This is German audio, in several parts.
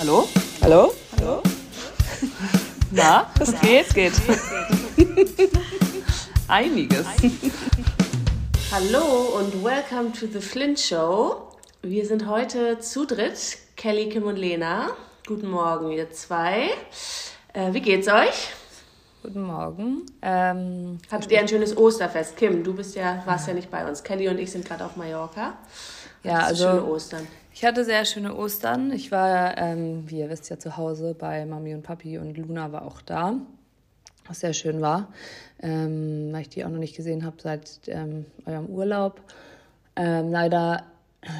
Hallo? Hallo? Hallo? Na, es geht, geht. Einiges. Hallo und welcome to the Flint Show. Wir sind heute zu dritt, Kelly, Kim und Lena. Guten Morgen, ihr zwei. Äh, wie geht's euch? Guten Morgen. Ähm, Hattet ihr ein schönes Osterfest? Kim, du bist ja, warst ja nicht bei uns. Kelly und ich sind gerade auf Mallorca. Ja, also schöne Ostern. Ich hatte sehr schöne Ostern. Ich war, ähm, wie ihr wisst, ja zu Hause bei Mami und Papi und Luna war auch da, was sehr schön war, ähm, weil ich die auch noch nicht gesehen habe seit ähm, eurem Urlaub. Ähm, leider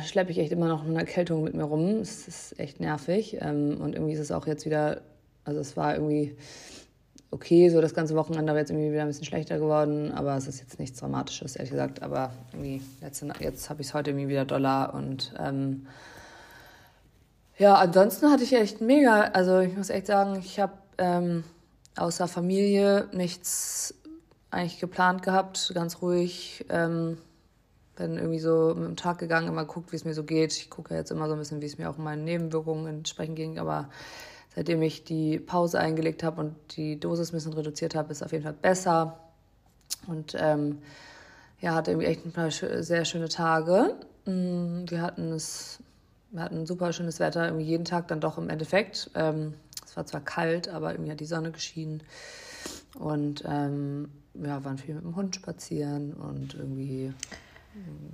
schleppe ich echt immer noch eine Erkältung mit mir rum. Es ist echt nervig ähm, und irgendwie ist es auch jetzt wieder, also es war irgendwie okay, so das ganze Wochenende, aber jetzt irgendwie wieder ein bisschen schlechter geworden. Aber es ist jetzt nichts Dramatisches, ehrlich gesagt. Aber irgendwie, jetzt, jetzt habe ich es heute irgendwie wieder doller und ähm, ja, ansonsten hatte ich echt mega, also ich muss echt sagen, ich habe ähm, außer Familie nichts eigentlich geplant gehabt, ganz ruhig. Ähm, bin irgendwie so mit dem Tag gegangen, immer guckt, wie es mir so geht. Ich gucke jetzt immer so ein bisschen, wie es mir auch in meinen Nebenwirkungen entsprechend ging, aber seitdem ich die Pause eingelegt habe und die Dosis ein bisschen reduziert habe, ist auf jeden Fall besser. Und ähm, ja, hatte irgendwie echt ein paar sehr schöne Tage. Mm, wir hatten es, wir hatten super schönes Wetter, irgendwie jeden Tag dann doch im Endeffekt. Ähm, es war zwar kalt, aber irgendwie hat die Sonne geschienen. Und ähm, ja, waren viel mit dem Hund spazieren und irgendwie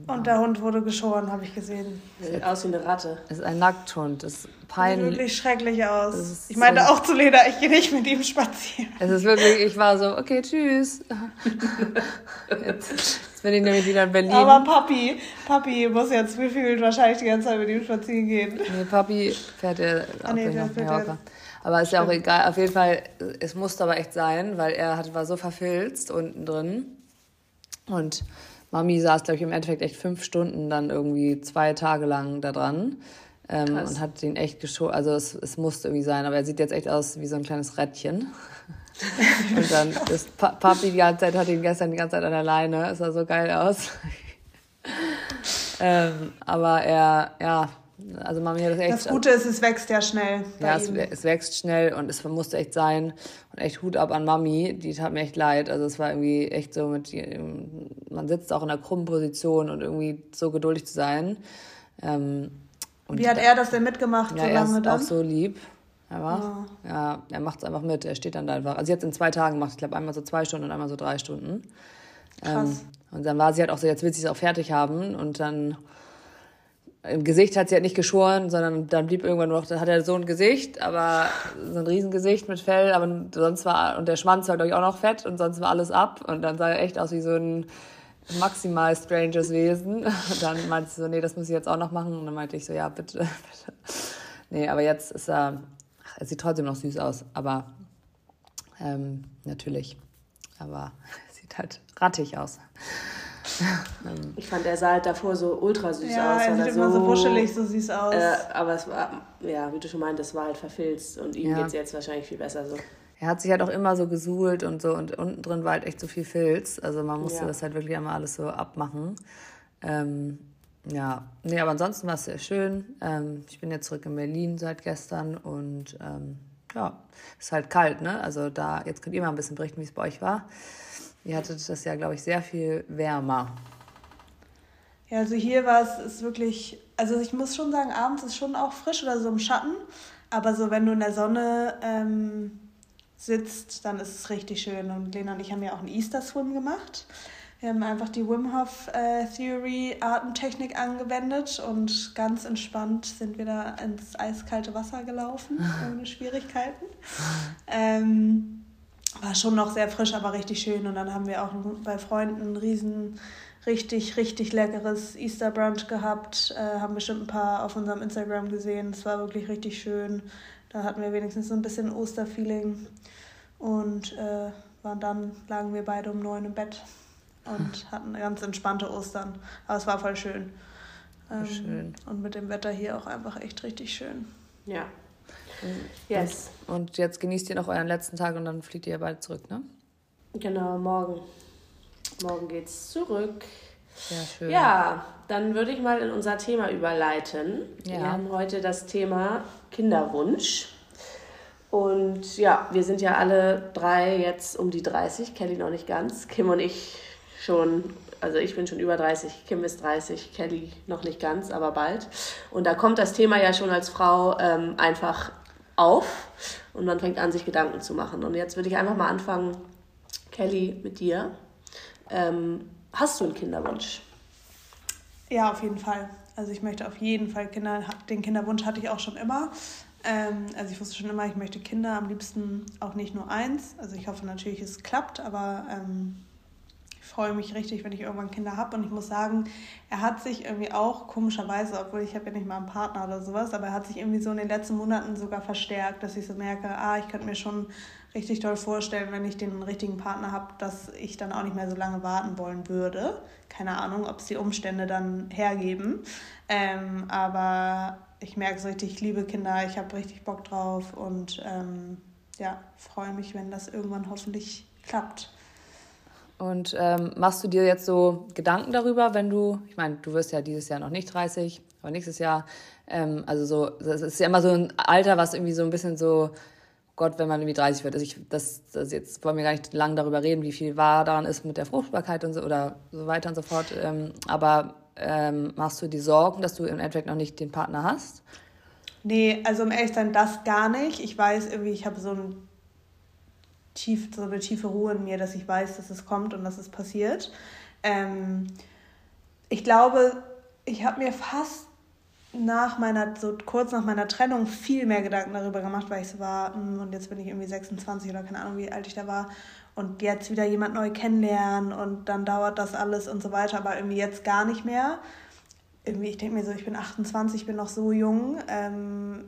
und der Hund wurde geschoren, habe ich gesehen. Sieht aus wie eine Ratte. Es ist ein Nackthund. Das ist peinlich. Sieht wirklich schrecklich aus. Ich meinte so auch zu Lena, ich gehe nicht mit ihm spazieren. Es ist wirklich, ich war so, okay, tschüss. Jetzt, jetzt bin ich nämlich wieder in Berlin. Aber Papi, Papi muss jetzt gefühlt wahrscheinlich die ganze Zeit mit ihm spazieren gehen. Nee, Papi fährt ja ah, nee, nach Mallorca. Aber ist ja auch egal. Auf jeden Fall, es musste aber echt sein, weil er hat, war so verfilzt unten drin. Und Mami saß, glaube ich, im Endeffekt echt fünf Stunden dann irgendwie zwei Tage lang da dran. Ähm, und hat den echt geschoben. Also es, es musste irgendwie sein, aber er sieht jetzt echt aus wie so ein kleines Rädchen. und dann ist pa Papi die ganze Zeit, hat ihn gestern die ganze Zeit an der Leine. Es sah so geil aus. ähm, aber er, ja, also Mami hat das echt. Das Gute ist, es wächst ja schnell. Ja, es, es, wächst schnell und es musste echt sein. Und echt Hut ab an Mami, die tat mir echt leid. Also es war irgendwie echt so mit, man sitzt auch in einer krummen Position und irgendwie so geduldig zu sein. Ähm, Wie hat er das denn mitgemacht ja, so lange er ist dann? auch so lieb. Aber ja, ja er macht es einfach mit. Er steht dann da einfach. Also jetzt in zwei Tagen gemacht. Ich glaube einmal so zwei Stunden und einmal so drei Stunden. Krass. Ähm, und dann war sie halt auch so, jetzt will sie es auch fertig haben und dann im Gesicht hat sie halt nicht geschoren, sondern dann blieb irgendwann noch, dann hat er so ein Gesicht, aber so ein Riesengesicht mit Fell, aber sonst war, und der Schwanz war, glaube ich, auch noch fett und sonst war alles ab und dann sah er echt aus wie so ein maximal stranges Wesen. Und dann meinte sie so, nee, das muss ich jetzt auch noch machen. Und dann meinte ich so, ja, bitte, bitte. Nee, aber jetzt ist er, er sieht trotzdem noch süß aus, aber ähm, natürlich. Aber er sieht halt rattig aus. Ich fand, er sah halt davor so ultra süß ja, aus. Er sieht immer so, so wuschelig, so süß aus. Äh, aber es war, ja, wie du schon meintest, es war halt verfilzt und ihm ja. geht es jetzt wahrscheinlich viel besser so. Er hat sich halt auch immer so gesuhlt und so und unten drin war halt echt so viel Filz. Also man musste ja. das halt wirklich einmal alles so abmachen. Ähm, ja, nee, aber ansonsten war es sehr schön. Ähm, ich bin jetzt zurück in Berlin seit gestern und ähm, ja, ist halt kalt, ne? Also da, jetzt könnt ihr mal ein bisschen berichten, wie es bei euch war. Ihr hattet das ja, glaube ich, sehr viel wärmer. Ja, also hier war es ist wirklich, also ich muss schon sagen, abends ist schon auch frisch oder so im Schatten. Aber so, wenn du in der Sonne ähm, sitzt, dann ist es richtig schön. Und Lena und ich haben ja auch einen Easter Swim gemacht. Wir haben einfach die Wim Hof äh, Theory Atemtechnik angewendet und ganz entspannt sind wir da ins eiskalte Wasser gelaufen, ohne Schwierigkeiten. Ähm, war schon noch sehr frisch, aber richtig schön. Und dann haben wir auch bei Freunden ein riesen, richtig, richtig leckeres Easter Brunch gehabt. Äh, haben bestimmt ein paar auf unserem Instagram gesehen. Es war wirklich richtig schön. Da hatten wir wenigstens so ein bisschen Osterfeeling. Und äh, waren dann, lagen wir beide um neun im Bett und hatten eine ganz entspannte Ostern. Aber es war voll schön. Ähm, schön. Und mit dem Wetter hier auch einfach echt richtig schön. Ja, Yes. Und, und, jetzt genießt ihr noch euren letzten Tag und dann fliegt ihr bald zurück, ne? Genau, morgen. Morgen geht's zurück. Sehr schön. Ja, dann würde ich mal in unser Thema überleiten. Ja. Wir haben heute das Thema Kinderwunsch. Und ja, wir sind ja alle drei jetzt um die 30, Kelly noch nicht ganz, Kim und ich schon, also ich bin schon über 30, Kim ist 30, Kelly noch nicht ganz, aber bald. Und da kommt das Thema ja schon als Frau ähm, einfach auf und man fängt an, sich Gedanken zu machen. Und jetzt würde ich einfach mal anfangen, Kelly, mit dir. Ähm, hast du einen Kinderwunsch? Ja, auf jeden Fall. Also ich möchte auf jeden Fall Kinder, den Kinderwunsch hatte ich auch schon immer. Ähm, also ich wusste schon immer, ich möchte Kinder, am liebsten auch nicht nur eins. Also ich hoffe natürlich, es klappt, aber ähm, freue mich richtig, wenn ich irgendwann Kinder habe. Und ich muss sagen, er hat sich irgendwie auch komischerweise, obwohl ich habe ja nicht mal einen Partner oder sowas, aber er hat sich irgendwie so in den letzten Monaten sogar verstärkt, dass ich so merke, ah, ich könnte mir schon richtig toll vorstellen, wenn ich den richtigen Partner habe, dass ich dann auch nicht mehr so lange warten wollen würde. Keine Ahnung, ob es die Umstände dann hergeben. Ähm, aber ich merke so richtig, ich liebe Kinder, ich habe richtig Bock drauf und ähm, ja, freue mich, wenn das irgendwann hoffentlich klappt. Und ähm, machst du dir jetzt so Gedanken darüber, wenn du, ich meine, du wirst ja dieses Jahr noch nicht 30, aber nächstes Jahr, ähm, also so, das ist ja immer so ein Alter, was irgendwie so ein bisschen so Gott, wenn man irgendwie 30 wird. Also ich, das, das jetzt wollen wir gar nicht lang darüber reden, wie viel wahr daran ist mit der Fruchtbarkeit und so oder so weiter und so fort. Ähm, aber ähm, machst du die Sorgen, dass du im Endeffekt noch nicht den Partner hast? Nee, also um ehrlich zu das gar nicht. Ich weiß irgendwie, ich habe so, ein tief, so eine tiefe Ruhe in mir, dass ich weiß, dass es kommt und dass es passiert. Ähm, ich glaube, ich habe mir fast nach meiner, so kurz nach meiner Trennung viel mehr Gedanken darüber gemacht, weil ich so war, hm, und jetzt bin ich irgendwie 26 oder keine Ahnung, wie alt ich da war. Und jetzt wieder jemand neu kennenlernen und dann dauert das alles und so weiter, aber irgendwie jetzt gar nicht mehr. Irgendwie, ich denke mir so, ich bin 28, ich bin noch so jung. Ähm,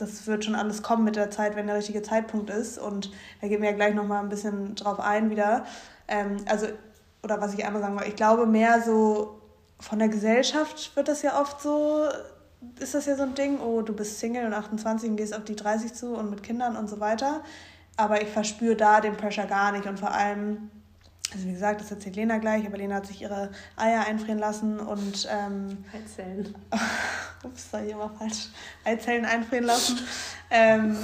das wird schon alles kommen mit der Zeit, wenn der richtige Zeitpunkt ist. Und da gehen wir ja gleich nochmal ein bisschen drauf ein wieder. Ähm, also, oder was ich einmal sagen wollte, ich glaube mehr so von der Gesellschaft wird das ja oft so, ist das ja so ein Ding, oh, du bist Single und 28 und gehst auf die 30 zu und mit Kindern und so weiter. Aber ich verspüre da den Pressure gar nicht und vor allem, also wie gesagt, das erzählt Lena gleich, aber Lena hat sich ihre Eier einfrieren lassen und ähm, Eizellen. ups, da hier mal falsch. Eizellen einfrieren lassen. ähm,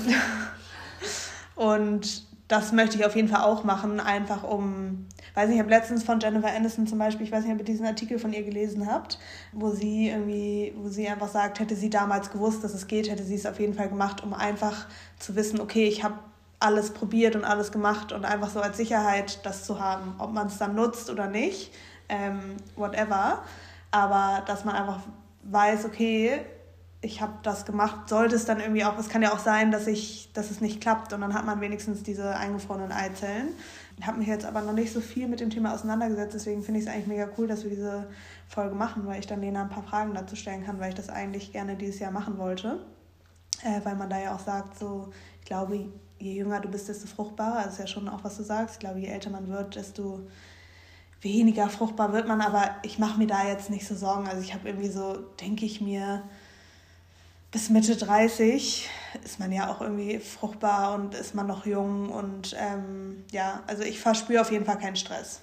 und das möchte ich auf jeden Fall auch machen, einfach um weiß nicht, ich habe letztens von Jennifer Aniston zum Beispiel, ich weiß nicht, ob ihr diesen Artikel von ihr gelesen habt, wo sie irgendwie, wo sie einfach sagt, hätte sie damals gewusst, dass es geht, hätte sie es auf jeden Fall gemacht, um einfach zu wissen, okay, ich habe alles probiert und alles gemacht und einfach so als Sicherheit das zu haben, ob man es dann nutzt oder nicht, ähm, whatever. Aber dass man einfach weiß, okay, ich habe das gemacht, sollte es dann irgendwie auch, es kann ja auch sein, dass, ich, dass es nicht klappt und dann hat man wenigstens diese eingefrorenen Eizellen. Ich habe mich jetzt aber noch nicht so viel mit dem Thema auseinandergesetzt, deswegen finde ich es eigentlich mega cool, dass wir diese Folge machen, weil ich dann Lena ein paar Fragen dazu stellen kann, weil ich das eigentlich gerne dieses Jahr machen wollte. Äh, weil man da ja auch sagt, so, glaube, je jünger du bist, desto fruchtbarer. Das ist ja schon auch, was du sagst. Ich glaube, je älter man wird, desto weniger fruchtbar wird man. Aber ich mache mir da jetzt nicht so Sorgen. Also ich habe irgendwie so, denke ich mir, bis Mitte 30 ist man ja auch irgendwie fruchtbar und ist man noch jung und ähm, ja, also ich verspüre auf jeden Fall keinen Stress.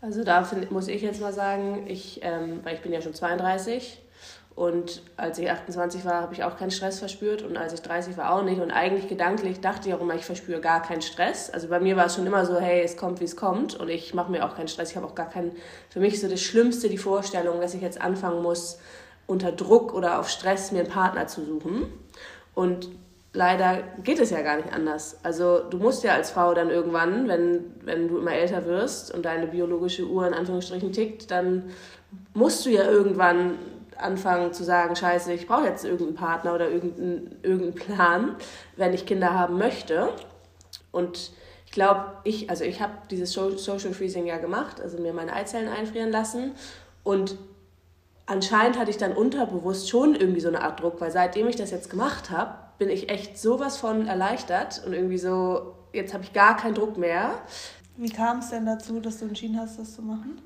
Also da find, muss ich jetzt mal sagen, ich, ähm, weil ich bin ja schon 32 und als ich 28 war, habe ich auch keinen Stress verspürt und als ich 30 war auch nicht und eigentlich gedanklich dachte ich auch immer, ich verspüre gar keinen Stress. Also bei mir war es schon immer so, hey, es kommt, wie es kommt und ich mache mir auch keinen Stress. Ich habe auch gar keinen, für mich so das Schlimmste die Vorstellung, dass ich jetzt anfangen muss, unter Druck oder auf Stress mir einen Partner zu suchen. Und leider geht es ja gar nicht anders. Also du musst ja als Frau dann irgendwann, wenn, wenn du immer älter wirst und deine biologische Uhr in Anführungsstrichen tickt, dann musst du ja irgendwann anfangen zu sagen, scheiße, ich brauche jetzt irgendeinen Partner oder irgendeinen, irgendeinen Plan, wenn ich Kinder haben möchte. Und ich glaube, ich, also ich habe dieses Social Freezing ja gemacht, also mir meine Eizellen einfrieren lassen. Und anscheinend hatte ich dann unterbewusst schon irgendwie so eine Art Druck, weil seitdem ich das jetzt gemacht habe, bin ich echt sowas von erleichtert und irgendwie so, jetzt habe ich gar keinen Druck mehr. Wie kam es denn dazu, dass du entschieden hast, das zu machen?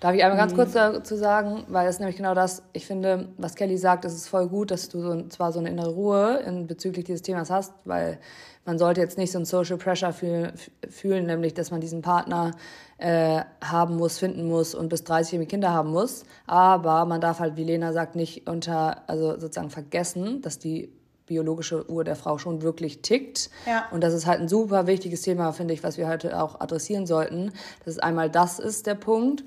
Darf ich einmal ganz mhm. kurz dazu sagen, weil ist nämlich genau das, ich finde, was Kelly sagt, es ist voll gut, dass du so, zwar so eine innere Ruhe in, bezüglich dieses Themas hast, weil man sollte jetzt nicht so ein Social Pressure fühl, fühlen, nämlich, dass man diesen Partner äh, haben muss, finden muss und bis 30 irgendwie Kinder haben muss. Aber man darf halt, wie Lena sagt, nicht unter, also sozusagen vergessen, dass die biologische Uhr der Frau schon wirklich tickt. Ja. Und das ist halt ein super wichtiges Thema, finde ich, was wir heute auch adressieren sollten. Das ist einmal das ist der Punkt.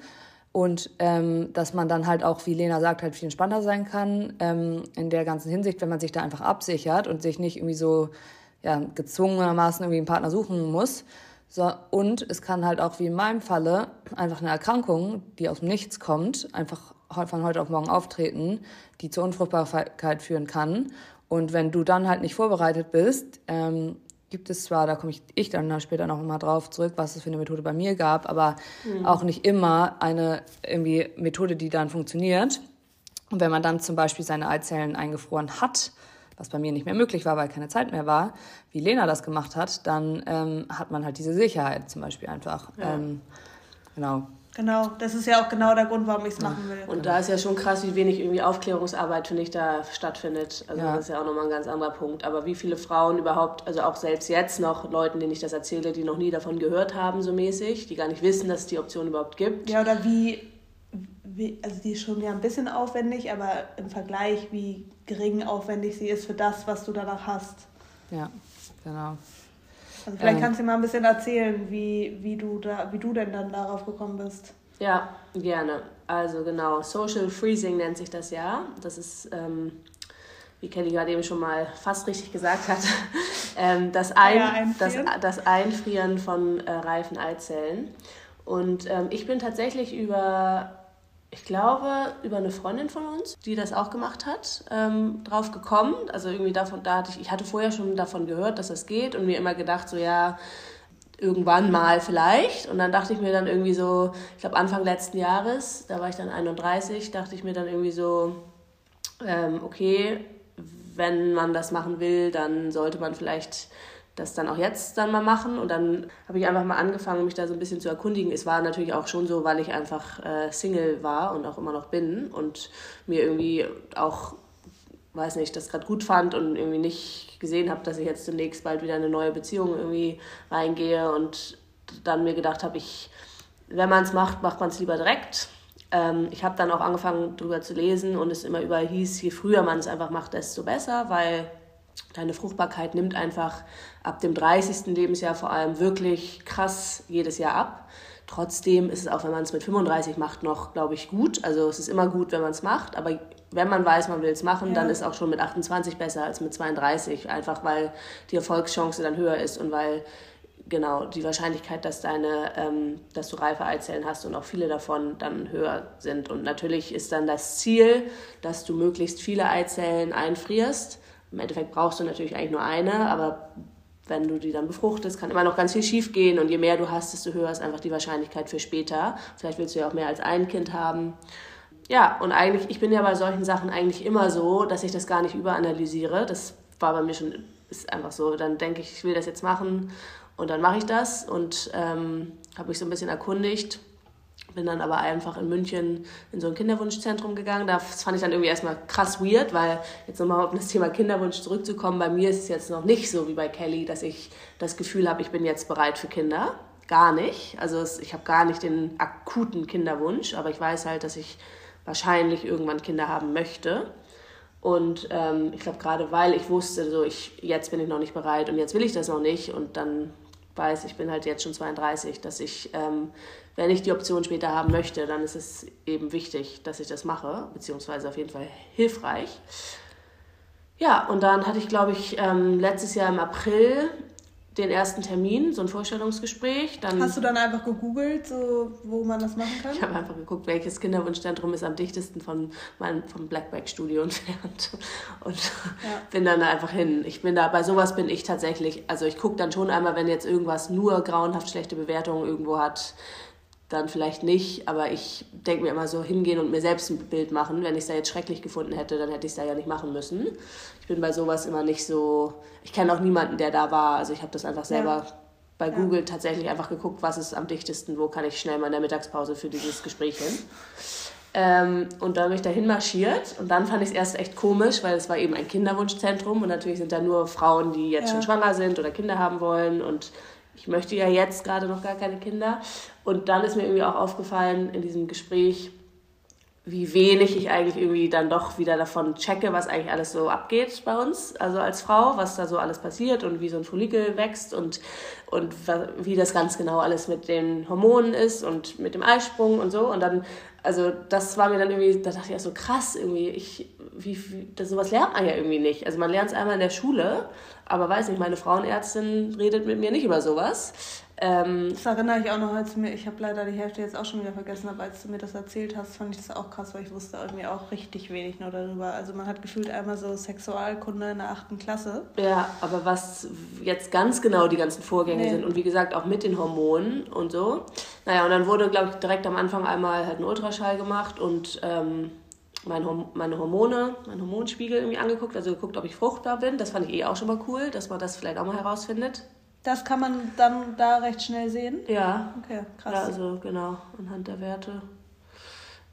Und ähm, dass man dann halt auch, wie Lena sagt, halt viel entspannter sein kann ähm, in der ganzen Hinsicht, wenn man sich da einfach absichert und sich nicht irgendwie so ja, gezwungenermaßen irgendwie einen Partner suchen muss. So, und es kann halt auch wie in meinem Falle einfach eine Erkrankung, die aus dem Nichts kommt, einfach von heute auf morgen auftreten, die zur Unfruchtbarkeit führen kann. Und wenn du dann halt nicht vorbereitet bist, ähm, gibt es zwar, da komme ich, ich dann später noch mal drauf zurück, was es für eine Methode bei mir gab, aber mhm. auch nicht immer eine irgendwie Methode, die dann funktioniert. Und wenn man dann zum Beispiel seine Eizellen eingefroren hat, was bei mir nicht mehr möglich war, weil keine Zeit mehr war, wie Lena das gemacht hat, dann ähm, hat man halt diese Sicherheit zum Beispiel einfach. Ja. Ähm, genau. Genau, das ist ja auch genau der Grund, warum ich es machen will. Und da ist ja schon krass, wie wenig irgendwie Aufklärungsarbeit, finde ich, da stattfindet. Also ja. das ist ja auch nochmal ein ganz anderer Punkt. Aber wie viele Frauen überhaupt, also auch selbst jetzt noch Leuten, denen ich das erzähle, die noch nie davon gehört haben, so mäßig, die gar nicht wissen, dass es die Option überhaupt gibt. Ja, oder wie, wie also die ist schon ja ein bisschen aufwendig, aber im Vergleich, wie gering aufwendig sie ist für das, was du danach hast. Ja, genau. Also vielleicht ähm, kannst du mal ein bisschen erzählen, wie, wie, du da, wie du denn dann darauf gekommen bist. Ja, gerne. Also genau, Social Freezing nennt sich das ja. Das ist, ähm, wie Kelly gerade eben schon mal fast richtig gesagt hat, ähm, das, Ein, ja, das, das Einfrieren von äh, reifen Eizellen. Und ähm, ich bin tatsächlich über ich glaube, über eine Freundin von uns, die das auch gemacht hat, ähm, drauf gekommen. Also irgendwie davon, da hatte ich, ich hatte vorher schon davon gehört, dass das geht und mir immer gedacht, so ja, irgendwann mal vielleicht. Und dann dachte ich mir dann irgendwie so, ich glaube Anfang letzten Jahres, da war ich dann 31, dachte ich mir dann irgendwie so, ähm, okay, wenn man das machen will, dann sollte man vielleicht das dann auch jetzt dann mal machen. Und dann habe ich einfach mal angefangen, mich da so ein bisschen zu erkundigen. Es war natürlich auch schon so, weil ich einfach äh, Single war und auch immer noch bin und mir irgendwie auch, weiß nicht, das gerade gut fand und irgendwie nicht gesehen habe, dass ich jetzt demnächst bald wieder eine neue Beziehung irgendwie reingehe und dann mir gedacht habe, ich, wenn man es macht, macht man es lieber direkt. Ähm, ich habe dann auch angefangen, drüber zu lesen und es immer überall hieß, je früher man es einfach macht, desto besser, weil Deine Fruchtbarkeit nimmt einfach ab dem 30. Lebensjahr vor allem wirklich krass jedes Jahr ab. Trotzdem ist es auch, wenn man es mit 35 macht, noch, glaube ich, gut. Also es ist immer gut, wenn man es macht, aber wenn man weiß, man will es machen, ja. dann ist auch schon mit 28 besser als mit 32, einfach weil die Erfolgschance dann höher ist und weil genau die Wahrscheinlichkeit, dass deine, ähm, dass du reife Eizellen hast und auch viele davon dann höher sind. Und natürlich ist dann das Ziel, dass du möglichst viele Eizellen einfrierst im Endeffekt brauchst du natürlich eigentlich nur eine, aber wenn du die dann befruchtest, kann immer noch ganz viel schief gehen und je mehr du hast, desto höher ist einfach die Wahrscheinlichkeit für später. Vielleicht willst du ja auch mehr als ein Kind haben. Ja, und eigentlich, ich bin ja bei solchen Sachen eigentlich immer so, dass ich das gar nicht überanalysiere. Das war bei mir schon, ist einfach so. Dann denke ich, ich will das jetzt machen und dann mache ich das und ähm, habe mich so ein bisschen erkundigt bin dann aber einfach in München in so ein Kinderwunschzentrum gegangen. Das fand ich dann irgendwie erstmal krass weird, weil jetzt nochmal auf das Thema Kinderwunsch zurückzukommen, bei mir ist es jetzt noch nicht so wie bei Kelly, dass ich das Gefühl habe, ich bin jetzt bereit für Kinder. Gar nicht. Also es, ich habe gar nicht den akuten Kinderwunsch, aber ich weiß halt, dass ich wahrscheinlich irgendwann Kinder haben möchte. Und ähm, ich glaube, gerade weil ich wusste, so ich, jetzt bin ich noch nicht bereit und jetzt will ich das noch nicht und dann weiß, ich bin halt jetzt schon 32, dass ich ähm, wenn ich die Option später haben möchte, dann ist es eben wichtig, dass ich das mache, beziehungsweise auf jeden Fall hilfreich. Ja, und dann hatte ich, glaube ich, ähm, letztes Jahr im April den ersten Termin, so ein Vorstellungsgespräch. Dann Hast du dann einfach gegoogelt, so, wo man das machen kann? Ich habe einfach geguckt, welches Kinderwunschzentrum ist am dichtesten von meinem, vom Blackback-Studio entfernt. Und ja. bin dann da einfach hin. Ich bin da, bei sowas bin ich tatsächlich, also ich gucke dann schon einmal, wenn jetzt irgendwas nur grauenhaft schlechte Bewertungen irgendwo hat, dann vielleicht nicht, aber ich denke mir immer so hingehen und mir selbst ein Bild machen. Wenn ich es da jetzt schrecklich gefunden hätte, dann hätte ich es da ja nicht machen müssen. Ich bin bei sowas immer nicht so, ich kenne auch niemanden, der da war, also ich habe das einfach selber ja. bei ja. Google tatsächlich einfach geguckt, was ist am dichtesten, wo kann ich schnell mal in der Mittagspause für dieses Gespräch hin. Ähm, und dann bin ich dahin marschiert und dann fand ich es erst echt komisch, weil es war eben ein Kinderwunschzentrum und natürlich sind da nur Frauen, die jetzt ja. schon schwanger sind oder Kinder haben wollen und ich möchte ja jetzt gerade noch gar keine Kinder. Und dann ist mir irgendwie auch aufgefallen in diesem Gespräch, wie wenig ich eigentlich irgendwie dann doch wieder davon checke, was eigentlich alles so abgeht bei uns, also als Frau, was da so alles passiert und wie so ein Follikel wächst und, und wie das ganz genau alles mit den Hormonen ist und mit dem Eisprung und so. Und dann, also das war mir dann irgendwie, da dachte ich auch so krass irgendwie, ich, wie, wie das, sowas lernt man ja irgendwie nicht. Also man lernt es einmal in der Schule, aber weiß nicht, meine Frauenärztin redet mit mir nicht über sowas. Ähm, das erinnere ich auch noch, als du mir, ich habe leider die Hälfte jetzt auch schon wieder vergessen, aber als du mir das erzählt hast, fand ich das auch krass, weil ich wusste irgendwie auch richtig wenig nur darüber. Also man hat gefühlt einmal so Sexualkunde in der achten Klasse. Ja, aber was jetzt ganz genau die ganzen Vorgänge nee. sind und wie gesagt auch mit den Hormonen und so. Naja, und dann wurde, glaube ich, direkt am Anfang einmal halt ein Ultraschall gemacht und ähm, mein meine Hormone, mein Hormonspiegel irgendwie angeguckt, also geguckt, ob ich fruchtbar bin. Das fand ich eh auch schon mal cool, dass man das vielleicht auch mal herausfindet. Das kann man dann da recht schnell sehen? Ja. Okay, krass. Ja, also genau, anhand der Werte.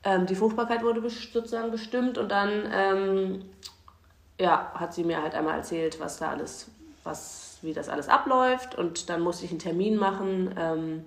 Ähm, die Fruchtbarkeit wurde sozusagen bestimmt und dann ähm, ja, hat sie mir halt einmal erzählt, was da alles, was, wie das alles abläuft. Und dann musste ich einen Termin machen ähm,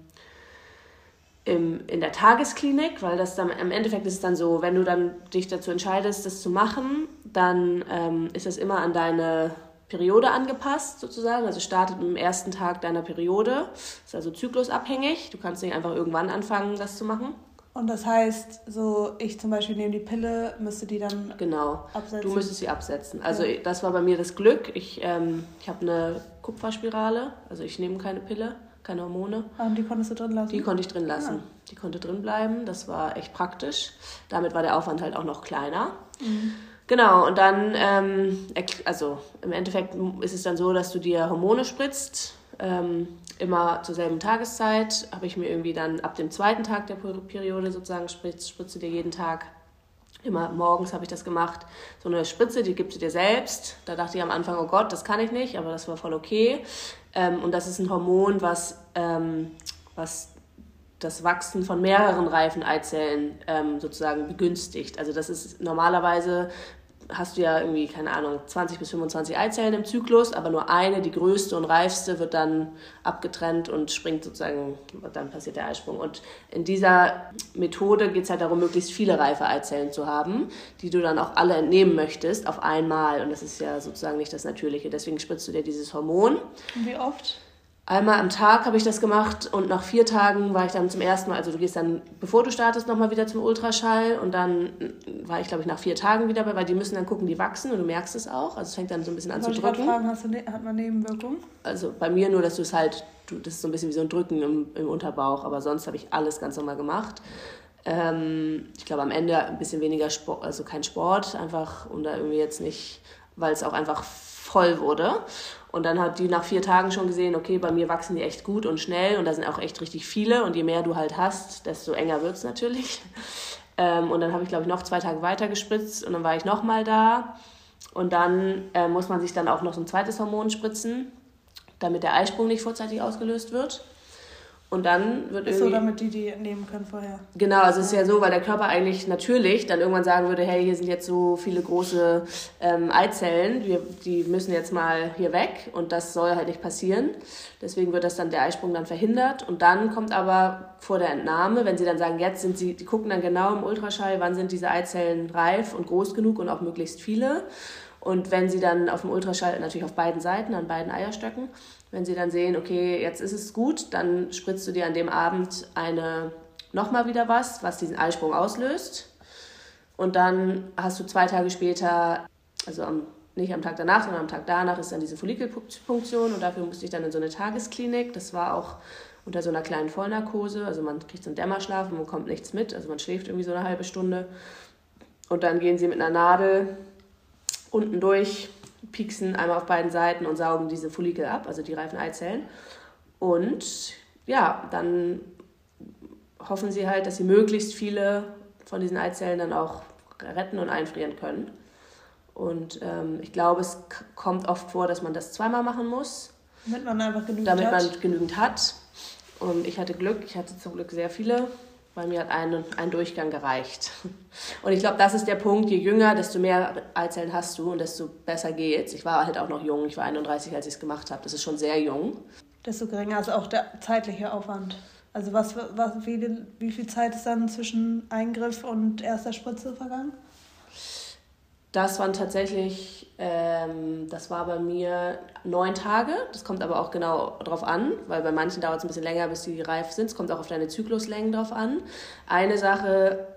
im, in der Tagesklinik, weil das dann im Endeffekt ist es dann so, wenn du dann dich dazu entscheidest, das zu machen, dann ähm, ist das immer an deine Periode angepasst sozusagen. Also startet am ersten Tag deiner Periode. Ist also zyklusabhängig. Du kannst nicht einfach irgendwann anfangen, das zu machen. Und das heißt, so ich zum Beispiel nehme die Pille, müsste die dann genau. absetzen? Du müsstest sie absetzen. Also ja. das war bei mir das Glück. Ich, ähm, ich habe eine Kupferspirale, also ich nehme keine Pille, keine Hormone. Ah, und die konntest du drin lassen? Die konnte ich drin lassen. Ja. Die konnte drin bleiben. Das war echt praktisch. Damit war der Aufwand halt auch noch kleiner. Mhm. Genau, und dann, ähm, also im Endeffekt ist es dann so, dass du dir Hormone spritzt, ähm, immer zur selben Tageszeit. Habe ich mir irgendwie dann ab dem zweiten Tag der Periode sozusagen spritzt, spritze dir jeden Tag. Immer morgens habe ich das gemacht. So eine Spritze, die gibst du dir selbst. Da dachte ich am Anfang, oh Gott, das kann ich nicht, aber das war voll okay. Ähm, und das ist ein Hormon, was, ähm, was das Wachsen von mehreren reifen Eizellen ähm, sozusagen begünstigt. Also das ist normalerweise hast du ja irgendwie, keine Ahnung, 20 bis 25 Eizellen im Zyklus, aber nur eine, die größte und reifste, wird dann abgetrennt und springt sozusagen, dann passiert der Eisprung. Und in dieser Methode geht es halt darum, möglichst viele reife Eizellen zu haben, die du dann auch alle entnehmen möchtest auf einmal. Und das ist ja sozusagen nicht das Natürliche. Deswegen spritzt du dir dieses Hormon. Und wie oft? Einmal am Tag habe ich das gemacht und nach vier Tagen war ich dann zum ersten Mal, also du gehst dann, bevor du startest, nochmal wieder zum Ultraschall und dann war ich, glaube ich, nach vier Tagen wieder bei, weil die müssen dann gucken, die wachsen und du merkst es auch. Also es fängt dann so ein bisschen an Wollte zu drücken. Fragen, hast du, ne hat man Nebenwirkungen? Also bei mir nur, dass du es halt, du, das ist so ein bisschen wie so ein Drücken im, im Unterbauch, aber sonst habe ich alles ganz normal gemacht. Ähm, ich glaube am Ende ein bisschen weniger Sport, also kein Sport, einfach um da irgendwie jetzt nicht, weil es auch einfach voll wurde. Und dann hat die nach vier Tagen schon gesehen, okay, bei mir wachsen die echt gut und schnell und da sind auch echt richtig viele. Und je mehr du halt hast, desto enger wird es natürlich. Ähm, und dann habe ich, glaube ich, noch zwei Tage weiter gespritzt und dann war ich nochmal da. Und dann äh, muss man sich dann auch noch so ein zweites Hormon spritzen, damit der Eisprung nicht vorzeitig ausgelöst wird. Und dann wird irgendwie. So, damit die die nehmen können vorher. Genau, also es ist ja so, weil der Körper eigentlich natürlich dann irgendwann sagen würde: hey, hier sind jetzt so viele große ähm, Eizellen, wir, die müssen jetzt mal hier weg und das soll halt nicht passieren. Deswegen wird das dann der Eisprung dann verhindert. Und dann kommt aber vor der Entnahme, wenn sie dann sagen, jetzt sind sie, die gucken dann genau im Ultraschall, wann sind diese Eizellen reif und groß genug und auch möglichst viele. Und wenn sie dann auf dem Ultraschall, natürlich auf beiden Seiten, an beiden Eierstöcken, wenn sie dann sehen, okay, jetzt ist es gut, dann spritzt du dir an dem Abend eine nochmal wieder was, was diesen Eisprung auslöst. Und dann hast du zwei Tage später, also am, nicht am Tag danach, sondern am Tag danach ist dann diese Follikelpunktion und dafür musste ich dann in so eine Tagesklinik. Das war auch unter so einer kleinen Vollnarkose, also man kriegt so einen Dämmerschlaf und man kommt nichts mit, also man schläft irgendwie so eine halbe Stunde. Und dann gehen sie mit einer Nadel unten durch pieksen einmal auf beiden Seiten und saugen diese Follikel ab, also die reifen Eizellen. Und ja, dann hoffen sie halt, dass sie möglichst viele von diesen Eizellen dann auch retten und einfrieren können. Und ähm, ich glaube, es kommt oft vor, dass man das zweimal machen muss. Damit man einfach genügend damit hat. man genügend hat. Und ich hatte Glück, ich hatte zum Glück sehr viele. Bei mir hat ein, ein Durchgang gereicht. Und ich glaube, das ist der Punkt, je jünger, desto mehr Eizellen hast du und desto besser geht's. Ich war halt auch noch jung, ich war 31, als ich es gemacht habe. Das ist schon sehr jung. Desto geringer ist auch der zeitliche Aufwand. Also was, was, wie, wie viel Zeit ist dann zwischen Eingriff und erster Spritze vergangen? Das waren tatsächlich, ähm, das war bei mir neun Tage. Das kommt aber auch genau drauf an, weil bei manchen dauert es ein bisschen länger, bis die reif sind. Es kommt auch auf deine Zykluslängen drauf an. Eine Sache,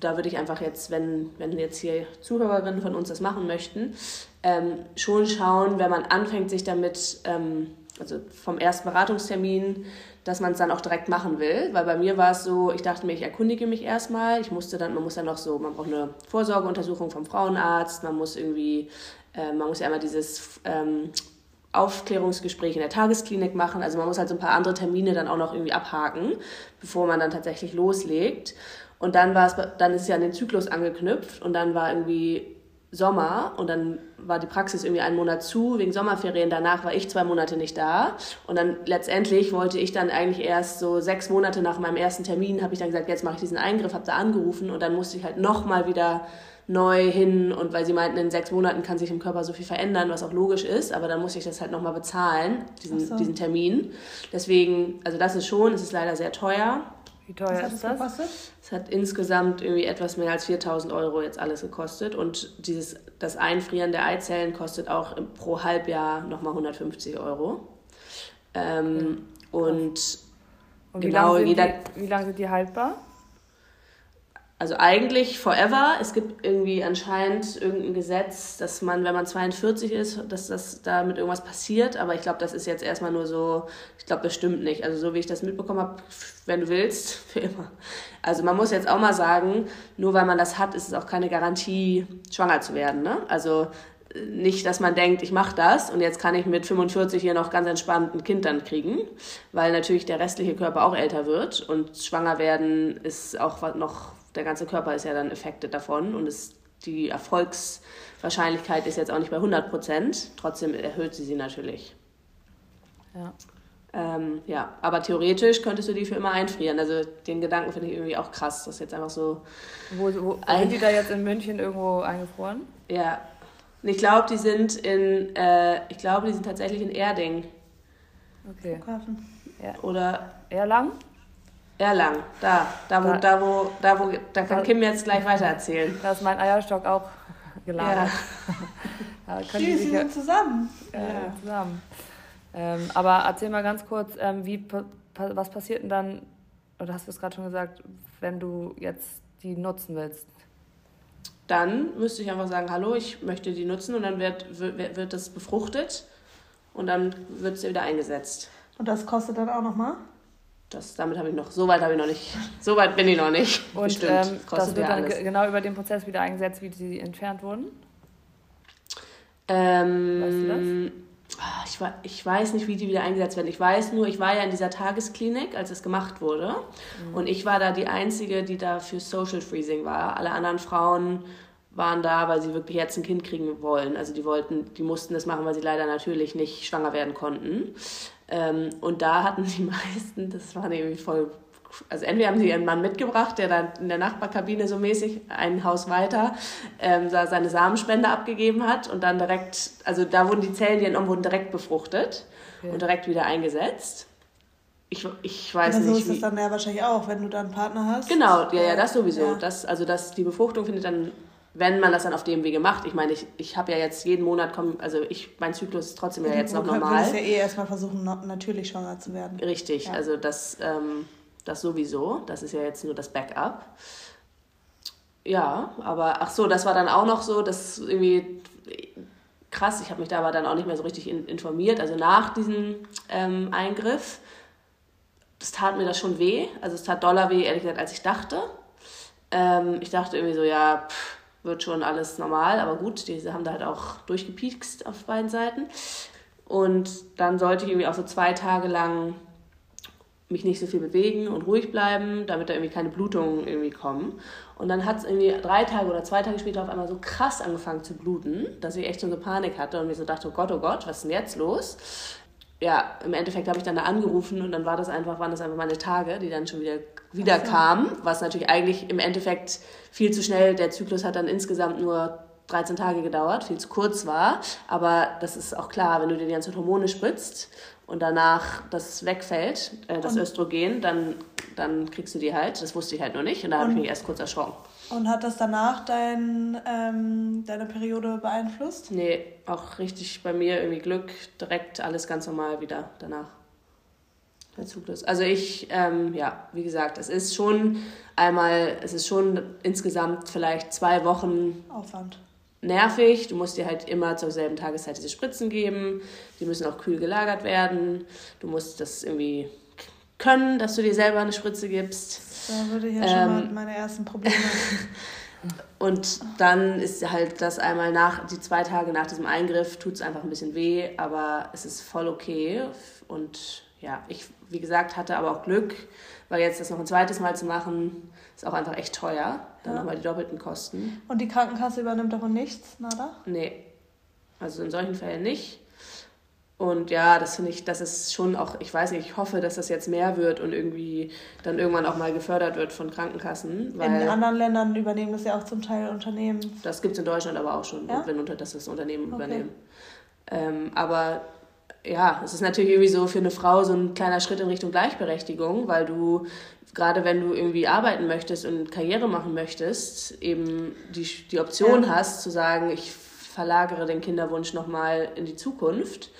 da würde ich einfach jetzt, wenn, wenn jetzt hier Zuhörerinnen von uns das machen möchten, ähm, schon schauen, wenn man anfängt, sich damit, ähm, also vom ersten Beratungstermin dass man es dann auch direkt machen will. Weil bei mir war es so, ich dachte mir, ich erkundige mich erstmal. Ich musste dann, man muss dann noch so, man braucht eine Vorsorgeuntersuchung vom Frauenarzt, man muss irgendwie, äh, man muss ja einmal dieses ähm, Aufklärungsgespräch in der Tagesklinik machen. Also man muss halt so ein paar andere Termine dann auch noch irgendwie abhaken, bevor man dann tatsächlich loslegt. Und dann war es, dann ist es ja an den Zyklus angeknüpft und dann war irgendwie Sommer und dann war die Praxis irgendwie einen Monat zu wegen Sommerferien. Danach war ich zwei Monate nicht da. Und dann letztendlich wollte ich dann eigentlich erst so sechs Monate nach meinem ersten Termin, habe ich dann gesagt, jetzt mache ich diesen Eingriff, habe da angerufen und dann musste ich halt nochmal wieder neu hin und weil sie meinten, in sechs Monaten kann sich im Körper so viel verändern, was auch logisch ist, aber dann musste ich das halt nochmal bezahlen, diesen, so. diesen Termin. Deswegen, also das ist schon, es ist leider sehr teuer. Wie teuer ist das? Gekostet? Es hat insgesamt irgendwie etwas mehr als 4000 Euro jetzt alles gekostet. Und dieses, das Einfrieren der Eizellen kostet auch pro Halbjahr nochmal 150 Euro. Ähm, und, und wie genau, lange jeder. wie lange sind die haltbar? Also eigentlich forever. Es gibt irgendwie anscheinend irgendein Gesetz, dass man, wenn man 42 ist, dass das damit irgendwas passiert. Aber ich glaube, das ist jetzt erstmal nur so, ich glaube, das stimmt nicht. Also so wie ich das mitbekommen habe, wenn du willst, für immer. Also man muss jetzt auch mal sagen, nur weil man das hat, ist es auch keine Garantie, schwanger zu werden. Ne? Also nicht, dass man denkt, ich mache das und jetzt kann ich mit 45 hier noch ganz entspannt ein Kind dann kriegen, weil natürlich der restliche Körper auch älter wird und schwanger werden ist auch noch der ganze Körper ist ja dann affected davon und es, die Erfolgswahrscheinlichkeit ist jetzt auch nicht bei 100 Prozent. Trotzdem erhöht sie sie natürlich. Ja. Ähm, ja, aber theoretisch könntest du die für immer einfrieren. Also den Gedanken finde ich irgendwie auch krass, dass jetzt einfach so. Wo, wo sind die da jetzt in München irgendwo eingefroren? Ja. Ich glaube, die sind in, äh, ich glaube, die sind tatsächlich in Erding. Okay. Flughafen. Ja. Oder Erlangen? Erlangen, da, da wo, da, da wo, da wo, da kann Kim jetzt gleich weiter erzählen. Da ist mein Eierstock auch gelagert. Ja. da können Sie sind zusammen. Ja, ja. zusammen. Ähm, aber erzähl mal ganz kurz, ähm, wie, was passiert denn dann, oder hast du es gerade schon gesagt, wenn du jetzt die nutzen willst? Dann müsste ich einfach sagen, hallo, ich möchte die nutzen und dann wird, wird, wird das befruchtet und dann wird es wieder eingesetzt. Und das kostet dann auch nochmal? Das, damit habe ich noch, so weit habe ich noch nicht, so weit bin ich noch nicht. Und Bestimmt, ähm, das wird dann genau über den Prozess wieder eingesetzt, wie sie entfernt wurden? Ähm, weißt du das? Ah, ich, ich weiß nicht, wie die wieder eingesetzt werden. Ich weiß nur, ich war ja in dieser Tagesklinik, als es gemacht wurde. Mhm. Und ich war da die Einzige, die da für Social Freezing war. Alle anderen Frauen waren da, weil sie wirklich jetzt ein Kind kriegen wollen. Also die wollten, die mussten das machen, weil sie leider natürlich nicht schwanger werden konnten. Ähm, und da hatten die meisten, das war irgendwie voll, also entweder haben sie ihren Mann mitgebracht, der dann in der Nachbarkabine so mäßig ein Haus weiter ähm, seine Samenspende abgegeben hat und dann direkt, also da wurden die Zellen, die entnommen wurden, direkt befruchtet okay. und direkt wieder eingesetzt. Ich, ich weiß Aber so nicht. So ist es dann ja wahrscheinlich auch, wenn du da einen Partner hast. Genau, ja, ja, das sowieso. Ja. Das, also das, die Befruchtung findet dann wenn man das dann auf dem Wege macht. Ich meine, ich, ich habe ja jetzt jeden Monat, komm, also ich, mein Zyklus ist trotzdem ja jetzt noch normal. Du ja eh erstmal versuchen, natürlich schwanger zu werden. Richtig, ja. also das, ähm, das sowieso. Das ist ja jetzt nur das Backup. Ja, aber ach so, das war dann auch noch so, das irgendwie krass. Ich habe mich da aber dann auch nicht mehr so richtig in, informiert. Also nach diesem ähm, Eingriff, das tat mir das schon weh. Also es tat doller weh, ehrlich gesagt, als ich dachte. Ähm, ich dachte irgendwie so, ja, pff, wird schon alles normal, aber gut, die haben da halt auch durchgepiekst auf beiden Seiten. Und dann sollte ich irgendwie auch so zwei Tage lang mich nicht so viel bewegen und ruhig bleiben, damit da irgendwie keine Blutungen irgendwie kommen. Und dann hat es irgendwie drei Tage oder zwei Tage später auf einmal so krass angefangen zu bluten, dass ich echt so eine Panik hatte und mir so dachte, oh Gott, oh Gott, was ist denn jetzt los? Ja, im Endeffekt habe ich dann da angerufen und dann war das einfach, waren das einfach meine Tage, die dann schon wieder, wieder so. kamen, was natürlich eigentlich im Endeffekt viel zu schnell, der Zyklus hat dann insgesamt nur 13 Tage gedauert, viel zu kurz war. Aber das ist auch klar, wenn du dir die ganzen Hormone spritzt und danach das wegfällt, äh, das und Östrogen, dann, dann kriegst du die halt. Das wusste ich halt noch nicht und da habe ich mich erst kurz erschrocken. Und hat das danach dein, ähm, deine Periode beeinflusst? Nee, auch richtig bei mir irgendwie Glück, direkt alles ganz normal wieder danach. Der Zyklus. Also ich, ähm, ja, wie gesagt, es ist schon einmal, es ist schon insgesamt vielleicht zwei Wochen Aufwand. Nervig. Du musst dir halt immer zur selben Tageszeit diese Spritzen geben. Die müssen auch kühl gelagert werden. Du musst das irgendwie können, dass du dir selber eine Spritze gibst. Da würde ich ja ähm, schon mal meine ersten Probleme. und dann ist halt das einmal nach, die zwei Tage nach diesem Eingriff tut es einfach ein bisschen weh, aber es ist voll okay. Und ja, ich, wie gesagt, hatte aber auch Glück, weil jetzt das noch ein zweites Mal zu machen, ist auch einfach echt teuer. Dann ja. nochmal die doppelten Kosten. Und die Krankenkasse übernimmt davon nichts, nada? Nee. Also in solchen Fällen nicht. Und ja, das finde ich, das ist schon auch, ich weiß nicht, ich hoffe, dass das jetzt mehr wird und irgendwie dann irgendwann auch mal gefördert wird von Krankenkassen. in anderen Ländern übernehmen das ja auch zum Teil Unternehmen. Das gibt es in Deutschland aber auch schon, ja? wenn unter das das Unternehmen okay. übernehmen. Ähm, aber ja, es ist natürlich irgendwie so für eine Frau so ein kleiner Schritt in Richtung Gleichberechtigung, weil du, gerade wenn du irgendwie arbeiten möchtest und Karriere machen möchtest, eben die, die Option ja. hast zu sagen, ich verlagere den Kinderwunsch nochmal in die Zukunft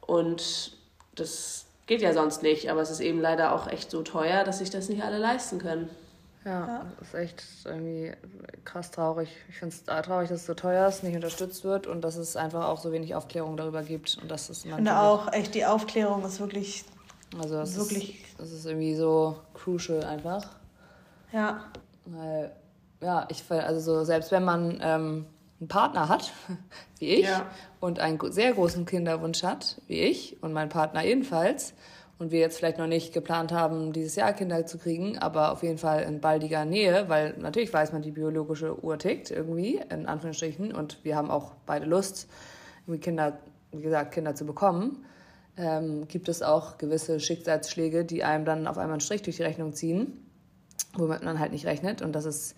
und das geht ja sonst nicht, aber es ist eben leider auch echt so teuer, dass sich das nicht alle leisten können. Ja, ja. das ist echt irgendwie krass traurig. Ich finde es traurig, dass es so teuer ist, nicht unterstützt wird und dass es einfach auch so wenig Aufklärung darüber gibt. Und dass es ich finde auch, echt, die Aufklärung ist wirklich. Also, das wirklich. Ist, das ist irgendwie so crucial einfach. Ja. Weil, ja, ich, also so, selbst wenn man ähm, einen Partner hat, wie ich, ja. und einen sehr großen Kinderwunsch hat, wie ich, und mein Partner ebenfalls, und wir jetzt vielleicht noch nicht geplant haben, dieses Jahr Kinder zu kriegen, aber auf jeden Fall in baldiger Nähe, weil natürlich weiß man, die biologische Uhr tickt irgendwie, in Anführungsstrichen, und wir haben auch beide Lust, irgendwie Kinder, wie gesagt, Kinder zu bekommen, ähm, gibt es auch gewisse Schicksalsschläge, die einem dann auf einmal einen Strich durch die Rechnung ziehen, womit man halt nicht rechnet. Und das ist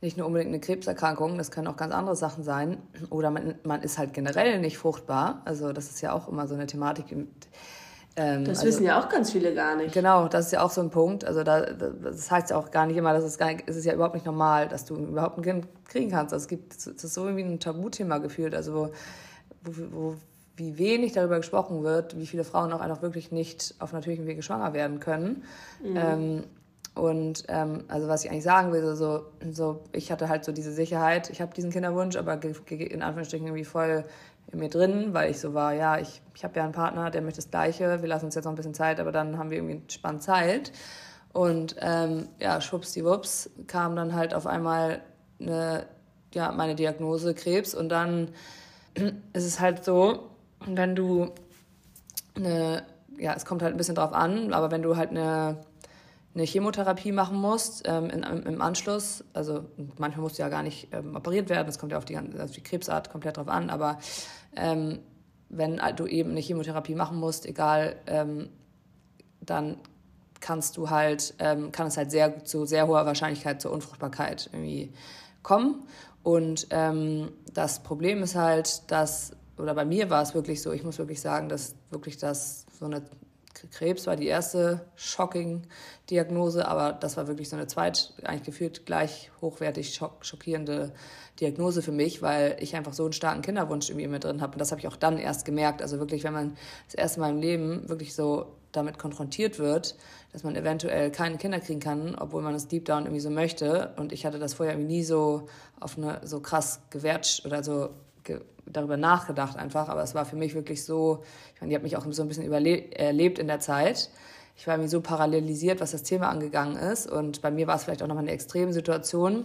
nicht nur unbedingt eine Krebserkrankung, das können auch ganz andere Sachen sein. Oder man, man ist halt generell nicht fruchtbar. Also das ist ja auch immer so eine Thematik. Ähm, das also, wissen ja auch ganz viele gar nicht. Genau, das ist ja auch so ein Punkt. Also da, das heißt ja auch gar nicht immer, dass es gar nicht, es ist ja überhaupt nicht normal, dass du überhaupt ein Kind kriegen kannst. Also es gibt, es ist so irgendwie ein Tabuthema gefühlt. Also wo, wo, wo wie wenig darüber gesprochen wird, wie viele Frauen auch einfach wirklich nicht auf natürlichem Wege schwanger werden können. Mhm. Ähm, und ähm, also was ich eigentlich sagen will, so, so ich hatte halt so diese Sicherheit, ich habe diesen Kinderwunsch, aber in Anführungsstrichen irgendwie voll in mir drin, weil ich so war, ja, ich, ich habe ja einen Partner, der möchte das Gleiche, wir lassen uns jetzt noch ein bisschen Zeit, aber dann haben wir irgendwie spannend Zeit. Und ähm, ja, schwuppsdiwupps kam dann halt auf einmal eine, ja, meine Diagnose Krebs und dann ist es halt so, wenn du eine, ja, es kommt halt ein bisschen drauf an, aber wenn du halt eine eine Chemotherapie machen musst ähm, in, im Anschluss. Also manchmal musst du ja gar nicht ähm, operiert werden, das kommt ja auf die, also die Krebsart komplett drauf an, aber ähm, wenn du eben eine Chemotherapie machen musst, egal, ähm, dann kannst du halt, ähm, kann es halt sehr zu sehr hoher Wahrscheinlichkeit zur Unfruchtbarkeit irgendwie kommen. Und ähm, das Problem ist halt, dass, oder bei mir war es wirklich so, ich muss wirklich sagen, dass wirklich das so eine Krebs war die erste shocking Diagnose, aber das war wirklich so eine zweit, eigentlich gefühlt gleich hochwertig schock, schockierende Diagnose für mich, weil ich einfach so einen starken Kinderwunsch irgendwie mit drin habe. Und das habe ich auch dann erst gemerkt. Also wirklich, wenn man das erste Mal im Leben wirklich so damit konfrontiert wird, dass man eventuell keine Kinder kriegen kann, obwohl man es deep down irgendwie so möchte. Und ich hatte das vorher irgendwie nie so auf eine so krass gewährt oder so darüber nachgedacht einfach, aber es war für mich wirklich so, ich meine, die hat mich auch so ein bisschen erlebt in der Zeit. Ich war mir so parallelisiert, was das Thema angegangen ist und bei mir war es vielleicht auch nochmal eine extreme Situation,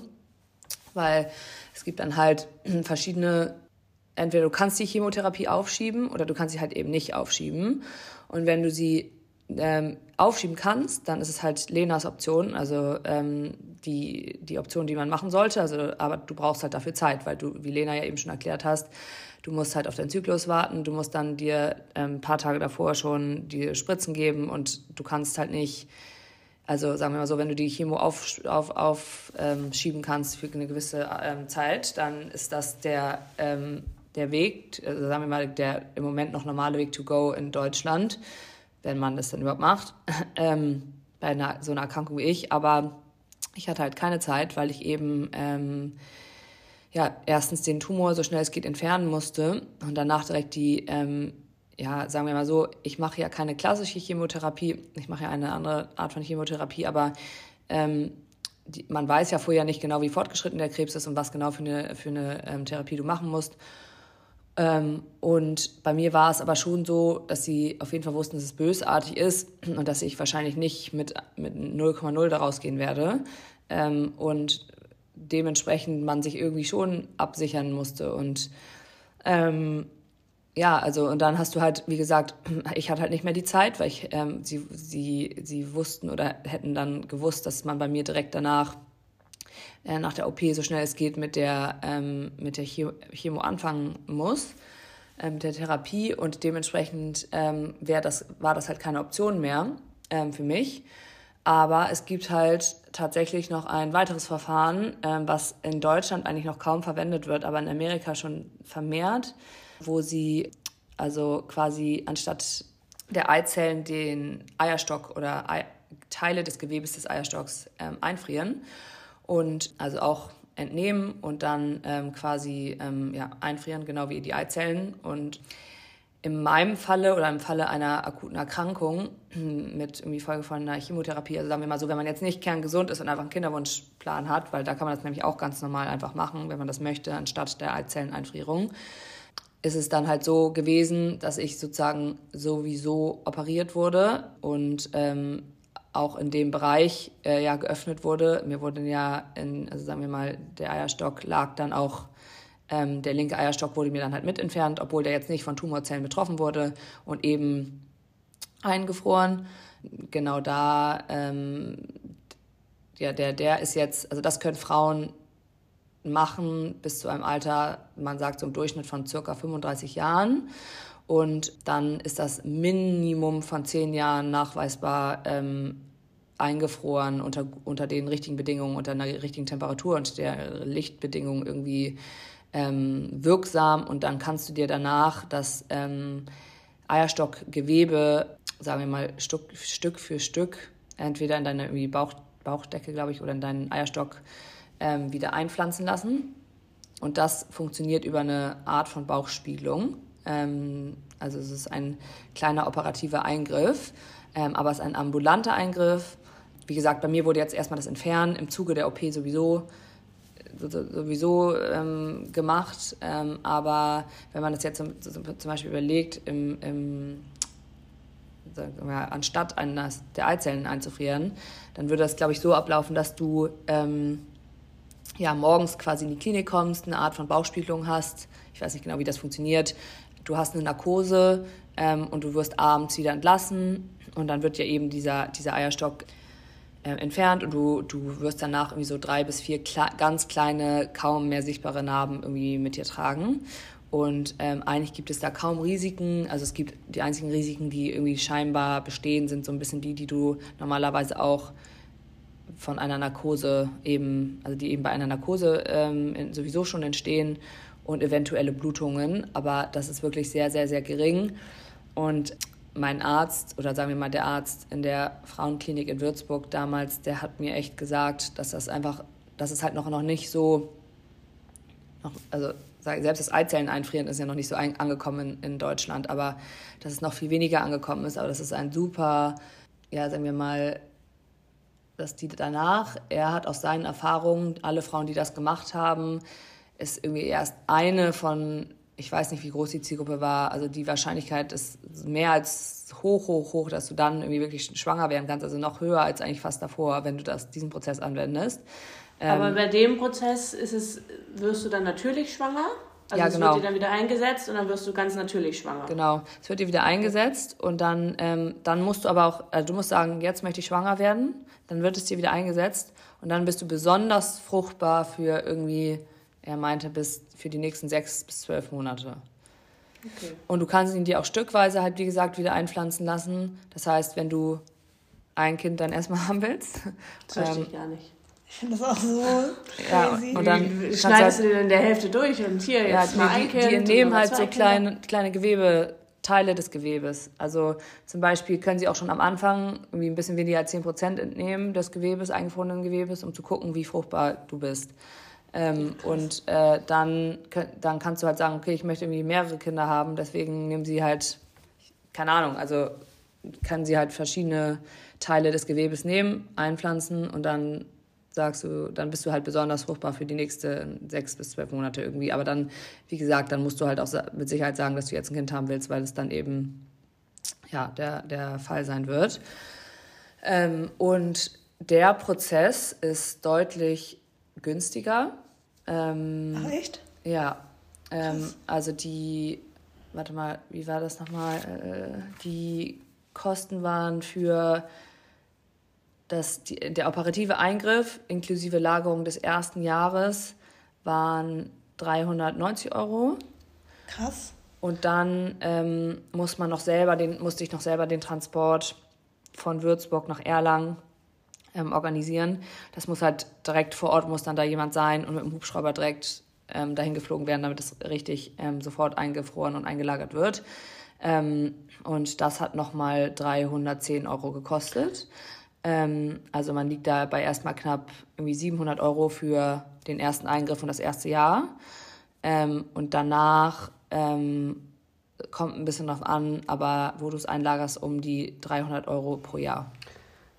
weil es gibt dann halt verschiedene, entweder du kannst die Chemotherapie aufschieben oder du kannst sie halt eben nicht aufschieben und wenn du sie ähm, aufschieben kannst, dann ist es halt Lenas Option, also ähm, die, die Option, die man machen sollte. Also, aber du brauchst halt dafür Zeit, weil du, wie Lena ja eben schon erklärt hast, du musst halt auf deinen Zyklus warten, du musst dann dir ähm, ein paar Tage davor schon die Spritzen geben und du kannst halt nicht, also sagen wir mal so, wenn du die Chemo aufschieben auf, auf, ähm, kannst für eine gewisse ähm, Zeit, dann ist das der, ähm, der Weg, also sagen wir mal, der im Moment noch normale Weg to go in Deutschland, wenn man das dann überhaupt macht, ähm, bei einer, so einer Erkrankung wie ich. Aber ich hatte halt keine Zeit, weil ich eben ähm, ja, erstens den Tumor so schnell es geht entfernen musste und danach direkt die, ähm, ja, sagen wir mal so, ich mache ja keine klassische Chemotherapie, ich mache ja eine andere Art von Chemotherapie, aber ähm, die, man weiß ja vorher nicht genau, wie fortgeschritten der Krebs ist und was genau für eine, für eine ähm, Therapie du machen musst. Ähm, und bei mir war es aber schon so, dass sie auf jeden Fall wussten, dass es bösartig ist und dass ich wahrscheinlich nicht mit, mit 0,0 daraus gehen werde. Ähm, und dementsprechend man sich irgendwie schon absichern musste. Und ähm, ja, also und dann hast du halt, wie gesagt, ich hatte halt nicht mehr die Zeit, weil ich, ähm, sie, sie, sie wussten oder hätten dann gewusst, dass man bei mir direkt danach, äh, nach der OP so schnell es geht, mit der, ähm, mit der Chemo anfangen muss, äh, mit der Therapie. Und dementsprechend ähm, das, war das halt keine Option mehr ähm, für mich. Aber es gibt halt tatsächlich noch ein weiteres Verfahren, ähm, was in Deutschland eigentlich noch kaum verwendet wird, aber in Amerika schon vermehrt, wo sie also quasi anstatt der Eizellen den Eierstock oder Ei Teile des Gewebes des Eierstocks ähm, einfrieren und also auch entnehmen und dann ähm, quasi ähm, ja, einfrieren, genau wie die Eizellen. Und in meinem Falle oder im Falle einer akuten Erkrankung mit irgendwie Folge von einer Chemotherapie, also sagen wir mal so, wenn man jetzt nicht kerngesund ist und einfach einen Kinderwunschplan hat, weil da kann man das nämlich auch ganz normal einfach machen, wenn man das möchte, anstatt der Eizelleneinfrierung, ist es dann halt so gewesen, dass ich sozusagen sowieso operiert wurde und ähm, auch in dem Bereich äh, ja geöffnet wurde. Mir wurde ja, in, also sagen wir mal, der Eierstock lag dann auch ähm, der linke Eierstock wurde mir dann halt mit entfernt, obwohl der jetzt nicht von Tumorzellen betroffen wurde und eben eingefroren. Genau da, ähm, ja, der, der ist jetzt, also das können Frauen machen bis zu einem Alter, man sagt so im Durchschnitt von circa 35 Jahren. Und dann ist das Minimum von zehn Jahren nachweisbar ähm, eingefroren unter, unter den richtigen Bedingungen, unter einer richtigen Temperatur und der Lichtbedingungen irgendwie ähm, wirksam und dann kannst du dir danach das ähm, Eierstockgewebe, sagen wir mal, Stück, Stück für Stück, entweder in deine irgendwie Bauch, Bauchdecke, glaube ich, oder in deinen Eierstock ähm, wieder einpflanzen lassen. Und das funktioniert über eine Art von Bauchspiegelung. Ähm, also es ist ein kleiner operativer Eingriff, ähm, aber es ist ein ambulanter Eingriff. Wie gesagt, bei mir wurde jetzt erstmal das Entfernen im Zuge der OP sowieso sowieso ähm, gemacht. Ähm, aber wenn man das jetzt zum, zum Beispiel überlegt, im, im, wir, anstatt eines der Eizellen einzufrieren, dann würde das, glaube ich, so ablaufen, dass du ähm, ja, morgens quasi in die Klinik kommst, eine Art von Bauchspiegelung hast. Ich weiß nicht genau, wie das funktioniert. Du hast eine Narkose ähm, und du wirst abends wieder entlassen und dann wird ja eben dieser, dieser Eierstock äh, entfernt und du, du wirst danach irgendwie so drei bis vier kle ganz kleine, kaum mehr sichtbare Narben irgendwie mit dir tragen. Und ähm, eigentlich gibt es da kaum Risiken. Also es gibt die einzigen Risiken, die irgendwie scheinbar bestehen, sind so ein bisschen die, die du normalerweise auch von einer Narkose eben, also die eben bei einer Narkose ähm, sowieso schon entstehen und eventuelle Blutungen. Aber das ist wirklich sehr, sehr, sehr gering. Und mein Arzt oder sagen wir mal der Arzt in der Frauenklinik in Würzburg damals, der hat mir echt gesagt, dass das einfach, dass es halt noch, noch nicht so, noch, also selbst das Eizellen einfrieren ist ja noch nicht so ein, angekommen in, in, Deutschland, aber dass es noch viel weniger angekommen ist, aber das ist ein super, ja, sagen wir mal, dass die danach, er hat aus seinen Erfahrungen, alle Frauen, die das gemacht haben, ist irgendwie erst eine von ich weiß nicht, wie groß die Zielgruppe war. Also die Wahrscheinlichkeit ist mehr als hoch, hoch, hoch, dass du dann irgendwie wirklich schwanger werden kannst. Also noch höher als eigentlich fast davor, wenn du das, diesen Prozess anwendest. Aber ähm, bei dem Prozess ist es, wirst du dann natürlich schwanger? Also ja, es genau. wird dir dann wieder eingesetzt und dann wirst du ganz natürlich schwanger. Genau, es wird dir wieder eingesetzt und dann, ähm, dann musst du aber auch, also du musst sagen, jetzt möchte ich schwanger werden, dann wird es dir wieder eingesetzt und dann bist du besonders fruchtbar für irgendwie er meinte bis für die nächsten sechs bis zwölf Monate. Okay. Und du kannst ihn dir auch stückweise halt, wie gesagt, wieder einpflanzen lassen. Das heißt, wenn du ein Kind dann erstmal haben willst. Das verstehe ähm, ich gar nicht. Ich finde das auch so crazy. Ja, und dann schneidest halt, du den in der Hälfte durch und hier jetzt ja, mal ein Kind. Die nehmen halt so kleine, kleine Gewebe, Teile des Gewebes. Also zum Beispiel können sie auch schon am Anfang irgendwie ein bisschen weniger als 10% entnehmen des Gewebes, eingefrorenen Gewebes, um zu gucken, wie fruchtbar du bist. Ähm, und äh, dann, dann kannst du halt sagen, okay, ich möchte irgendwie mehrere Kinder haben, deswegen nehmen sie halt, keine Ahnung, also kann sie halt verschiedene Teile des Gewebes nehmen, einpflanzen und dann sagst du, dann bist du halt besonders fruchtbar für die nächsten sechs bis zwölf Monate irgendwie. Aber dann, wie gesagt, dann musst du halt auch mit Sicherheit sagen, dass du jetzt ein Kind haben willst, weil es dann eben ja, der, der Fall sein wird. Ähm, und der Prozess ist deutlich günstiger. Ähm, Ach, echt? Ja. Ähm, also die, warte mal, wie war das nochmal? Äh, die Kosten waren für das, die, der operative Eingriff inklusive Lagerung des ersten Jahres waren 390 Euro. Krass. Und dann ähm, muss man noch selber den, musste ich noch selber den Transport von Würzburg nach Erlangen ähm, organisieren. Das muss halt direkt vor Ort, muss dann da jemand sein und mit dem Hubschrauber direkt ähm, dahin geflogen werden, damit es richtig ähm, sofort eingefroren und eingelagert wird. Ähm, und das hat nochmal 310 Euro gekostet. Ähm, also man liegt da bei erstmal knapp irgendwie 700 Euro für den ersten Eingriff und das erste Jahr. Ähm, und danach kommt ein bisschen drauf an, aber wo du es einlagerst, um die 300 Euro pro Jahr.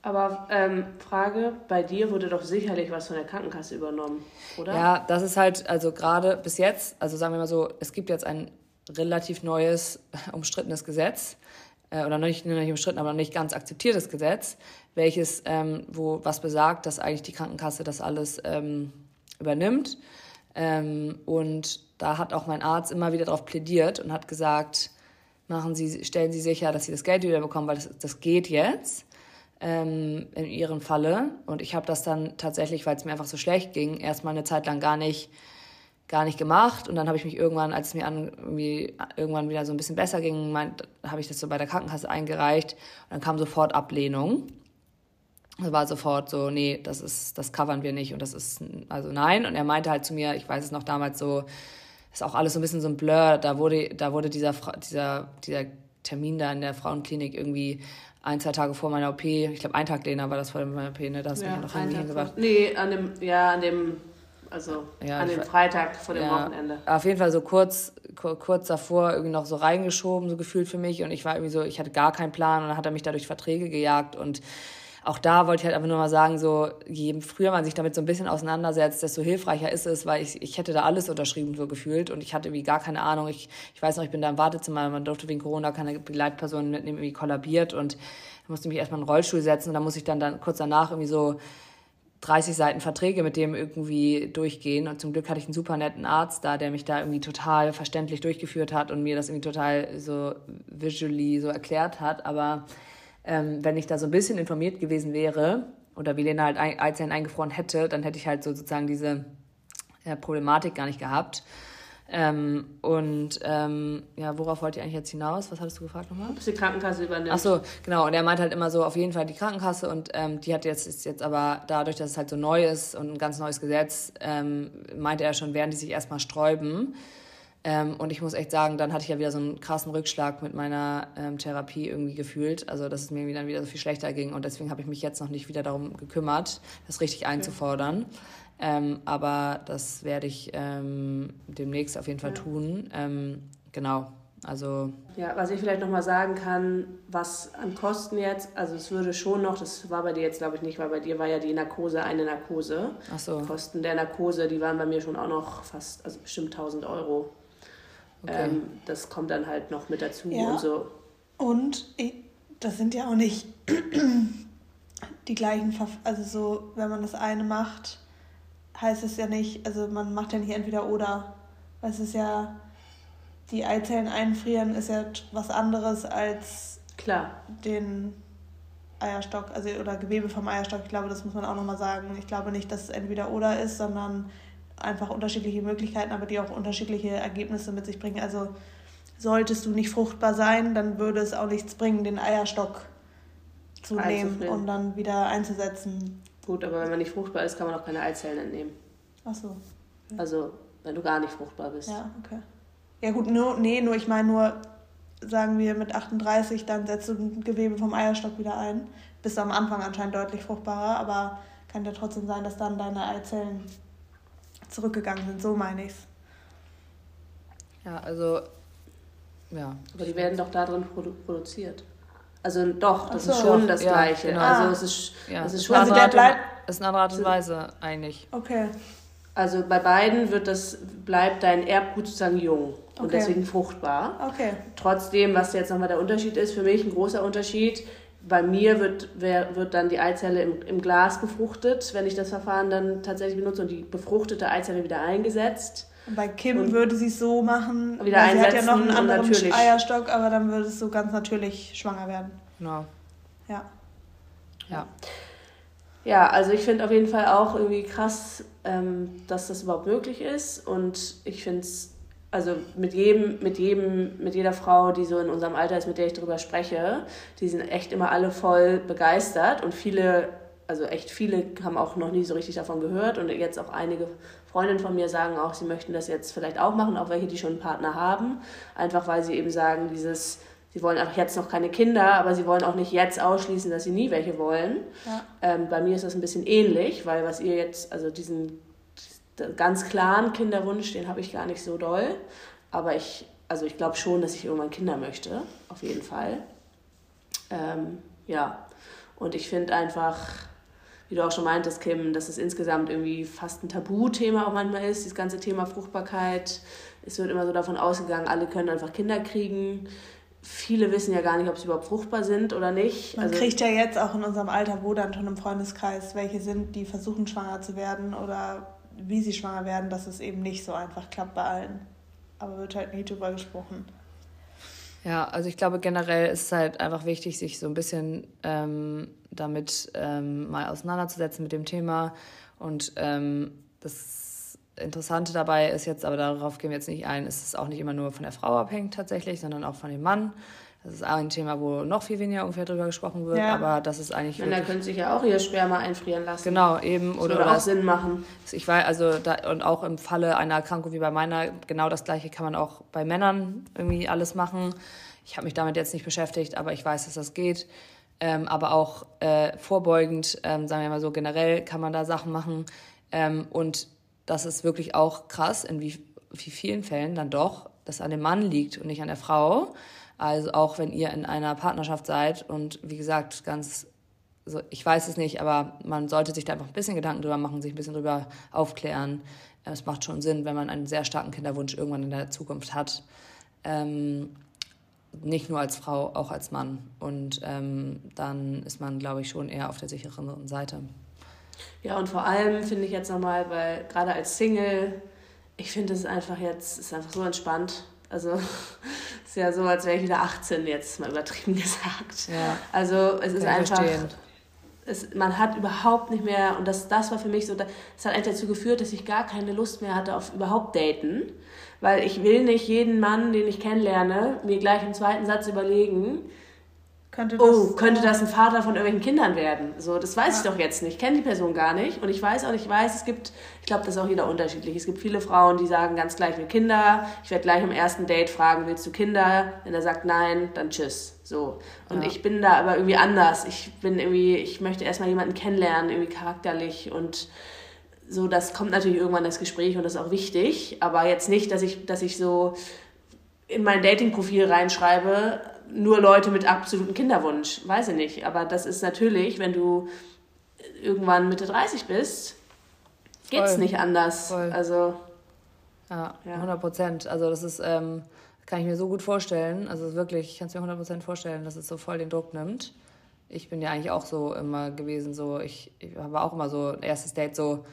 Aber ähm, Frage, bei dir wurde doch sicherlich was von der Krankenkasse übernommen, oder? Ja, das ist halt, also gerade bis jetzt, also sagen wir mal so, es gibt jetzt ein relativ neues, umstrittenes Gesetz, äh, oder nicht, nicht umstritten, aber noch nicht ganz akzeptiertes Gesetz, welches, ähm, wo was besagt, dass eigentlich die Krankenkasse das alles ähm, übernimmt. Ähm, und da hat auch mein Arzt immer wieder darauf plädiert und hat gesagt, machen Sie, stellen Sie sicher, dass Sie das Geld wieder bekommen, weil das, das geht jetzt ähm, in Ihrem Falle. Und ich habe das dann tatsächlich, weil es mir einfach so schlecht ging, erstmal eine Zeit lang gar nicht gar nicht gemacht. Und dann habe ich mich irgendwann, als es mir an, irgendwann wieder so ein bisschen besser ging, habe ich das so bei der Krankenkasse eingereicht. Und dann kam sofort Ablehnung. Es war sofort so, nee, das ist, das covern wir nicht und das ist, also nein. Und er meinte halt zu mir, ich weiß es noch damals so, ist auch alles so ein bisschen so ein Blur. Da wurde, da wurde dieser, dieser, dieser Termin da in der Frauenklinik irgendwie ein, zwei Tage vor meiner OP, ich glaube, ein Tag, Lena, war das vor meiner OP, ne? Da hast du ja, mich noch hingebracht. Nee, an dem, ja, an dem also ja, an dem Freitag vor dem ja, Wochenende. Auf jeden Fall so kurz, kurz davor irgendwie noch so reingeschoben, so gefühlt für mich. Und ich war irgendwie so, ich hatte gar keinen Plan und dann hat er mich dadurch Verträge gejagt. Und auch da wollte ich halt einfach nur mal sagen, so, je früher man sich damit so ein bisschen auseinandersetzt, desto hilfreicher ist es, weil ich, ich hätte da alles unterschrieben, so gefühlt. Und ich hatte irgendwie gar keine Ahnung. Ich, ich weiß noch, ich bin da im Wartezimmer, man durfte wegen Corona keine Begleitpersonen mitnehmen, irgendwie kollabiert. Und musste mich erstmal in den Rollstuhl setzen. Und dann muss ich dann, dann kurz danach irgendwie so 30 Seiten Verträge mit dem irgendwie durchgehen. Und zum Glück hatte ich einen super netten Arzt da, der mich da irgendwie total verständlich durchgeführt hat und mir das irgendwie total so visually so erklärt hat. Aber ähm, wenn ich da so ein bisschen informiert gewesen wäre oder wie Lena halt Eizellen eingefroren hätte, dann hätte ich halt so sozusagen diese äh, Problematik gar nicht gehabt. Ähm, und ähm, ja, worauf wollte ich eigentlich jetzt hinaus? Was hattest du gefragt nochmal? Ob die Krankenkasse übernimmt. Ach so, genau. Und er meint halt immer so, auf jeden Fall die Krankenkasse. Und ähm, die hat jetzt, ist jetzt aber dadurch, dass es halt so neu ist und ein ganz neues Gesetz, ähm, meinte er schon, werden die sich erstmal sträuben. Ähm, und ich muss echt sagen, dann hatte ich ja wieder so einen krassen Rückschlag mit meiner ähm, Therapie irgendwie gefühlt. Also, dass es mir dann wieder so viel schlechter ging. Und deswegen habe ich mich jetzt noch nicht wieder darum gekümmert, das richtig einzufordern. Okay. Ähm, aber das werde ich ähm, demnächst auf jeden Fall ja. tun. Ähm, genau. Also. Ja, was ich vielleicht nochmal sagen kann, was an Kosten jetzt, also es würde schon noch, das war bei dir jetzt glaube ich nicht, weil bei dir war ja die Narkose eine Narkose. Ach so. Kosten der Narkose, die waren bei mir schon auch noch fast, also bestimmt 1000 Euro. Okay. Ähm, das kommt dann halt noch mit dazu ja. und so. Und das sind ja auch nicht die gleichen, also so, wenn man das eine macht, heißt es ja nicht, also man macht ja nicht entweder oder. Es ist ja, die Eizellen einfrieren ist ja was anderes als Klar. den Eierstock, also oder Gewebe vom Eierstock. Ich glaube, das muss man auch nochmal sagen. Ich glaube nicht, dass es entweder oder ist, sondern einfach unterschiedliche Möglichkeiten, aber die auch unterschiedliche Ergebnisse mit sich bringen. Also solltest du nicht fruchtbar sein, dann würde es auch nichts bringen, den Eierstock zu nehmen und dann wieder einzusetzen. Gut, aber wenn man nicht fruchtbar ist, kann man auch keine Eizellen entnehmen. Ach so. Ja. Also, wenn du gar nicht fruchtbar bist. Ja, okay. Ja gut, nur, nee, nur ich meine nur, sagen wir mit 38, dann setzt du ein Gewebe vom Eierstock wieder ein. Bist am Anfang anscheinend deutlich fruchtbarer, aber kann ja trotzdem sein, dass dann deine Eizellen zurückgegangen sind. So meine ich's. Ja, also, ja. Aber die werden doch darin produ produziert. Also doch, das so, ist schon das ja, Gleiche. Genau. Also es ist, ja. es ist schon also der bleibt. ist eine andere Art und Weise eigentlich. Okay. Also bei beiden wird das, bleibt dein Erbgut sozusagen jung und okay. deswegen fruchtbar. Okay. Trotzdem, was jetzt nochmal der Unterschied ist, für mich ein großer Unterschied, bei mir wird, wer, wird dann die Eizelle im, im Glas befruchtet, wenn ich das Verfahren dann tatsächlich benutze und die befruchtete Eizelle wieder eingesetzt. Und bei Kim und würde sie es so machen, wieder weil sie hat ja noch einen anderen Eierstock, aber dann würde es so ganz natürlich schwanger werden. Genau. Ja. Ja. Ja, also ich finde auf jeden Fall auch irgendwie krass, ähm, dass das überhaupt möglich ist. Und ich finde es, also mit jedem, mit jedem, mit jeder Frau, die so in unserem Alter ist, mit der ich darüber spreche, die sind echt immer alle voll begeistert und viele, also echt viele haben auch noch nie so richtig davon gehört und jetzt auch einige Freundinnen von mir sagen auch, sie möchten das jetzt vielleicht auch machen, auch welche, die schon einen Partner haben, einfach weil sie eben sagen, dieses Sie wollen auch jetzt noch keine Kinder, aber sie wollen auch nicht jetzt ausschließen, dass sie nie welche wollen. Ja. Ähm, bei mir ist das ein bisschen ähnlich, weil was ihr jetzt, also diesen ganz klaren Kinderwunsch, den habe ich gar nicht so doll. Aber ich, also ich glaube schon, dass ich irgendwann Kinder möchte, auf jeden Fall. Ähm, ja, und ich finde einfach, wie du auch schon meintest, Kim, dass es insgesamt irgendwie fast ein Tabuthema auch manchmal ist, dieses ganze Thema Fruchtbarkeit. Es wird immer so davon ausgegangen, alle können einfach Kinder kriegen viele wissen ja gar nicht, ob sie überhaupt fruchtbar sind oder nicht. Man also, kriegt ja jetzt auch in unserem Alter, wo dann schon im Freundeskreis welche sind, die versuchen schwanger zu werden oder wie sie schwanger werden, dass es eben nicht so einfach klappt bei allen. Aber wird halt nie drüber gesprochen. Ja, also ich glaube generell ist es halt einfach wichtig, sich so ein bisschen ähm, damit ähm, mal auseinanderzusetzen mit dem Thema. Und ähm, das Interessante dabei ist jetzt, aber darauf gehen wir jetzt nicht ein, ist es auch nicht immer nur von der Frau abhängt tatsächlich, sondern auch von dem Mann. Das ist auch ein Thema, wo noch viel weniger ungefähr drüber gesprochen wird, ja. aber das ist eigentlich. Männer können sich ja auch ihr Sperma einfrieren lassen. Genau, eben. Das oder würde auch Sinn machen. Ich weiß, also da, und auch im Falle einer Erkrankung wie bei meiner, genau das gleiche kann man auch bei Männern irgendwie alles machen. Ich habe mich damit jetzt nicht beschäftigt, aber ich weiß, dass das geht. Ähm, aber auch äh, vorbeugend, ähm, sagen wir mal so, generell kann man da Sachen machen. Ähm, und das ist wirklich auch krass, in wie, wie vielen Fällen dann doch das an dem Mann liegt und nicht an der Frau. Also auch wenn ihr in einer Partnerschaft seid und wie gesagt, ganz, also ich weiß es nicht, aber man sollte sich da einfach ein bisschen Gedanken drüber machen, sich ein bisschen drüber aufklären. Es macht schon Sinn, wenn man einen sehr starken Kinderwunsch irgendwann in der Zukunft hat. Ähm, nicht nur als Frau, auch als Mann. Und ähm, dann ist man, glaube ich, schon eher auf der sicheren Seite. Ja, und vor allem finde ich jetzt nochmal, weil gerade als Single, ich finde es einfach jetzt, ist einfach so entspannt. Also ist ja so, als wäre ich wieder 18 jetzt, mal übertrieben gesagt. Ja. Also es ist einfach. Es, man hat überhaupt nicht mehr, und das, das war für mich so, das hat eigentlich dazu geführt, dass ich gar keine Lust mehr hatte auf überhaupt Daten. Weil ich will nicht jeden Mann, den ich kennenlerne, mir gleich im zweiten Satz überlegen, könnte das, oh, könnte das ein Vater von irgendwelchen Kindern werden? So, das weiß ja. ich doch jetzt nicht. Ich kenne die Person gar nicht. Und ich weiß auch ich weiß, es gibt, ich glaube, das ist auch jeder unterschiedlich. Es gibt viele Frauen, die sagen ganz gleich, wir Kinder. Ich werde gleich am ersten Date fragen, willst du Kinder? Wenn er sagt nein, dann tschüss. So. Und ja. ich bin da aber irgendwie anders. Ich bin irgendwie, ich möchte erstmal jemanden kennenlernen, irgendwie charakterlich und so, das kommt natürlich irgendwann das Gespräch und das ist auch wichtig. Aber jetzt nicht, dass ich, dass ich so in mein Dating-Profil reinschreibe, nur Leute mit absolutem Kinderwunsch. Weiß ich nicht. Aber das ist natürlich, wenn du irgendwann Mitte 30 bist, geht es nicht anders. Voll. Also. Ja, ja, 100 Prozent. Also, das ist, ähm, kann ich mir so gut vorstellen. Also, wirklich, ich kann es mir 100 Prozent vorstellen, dass es so voll den Druck nimmt. Ich bin ja eigentlich auch so immer gewesen, so, ich, ich war auch immer so, erstes Date so,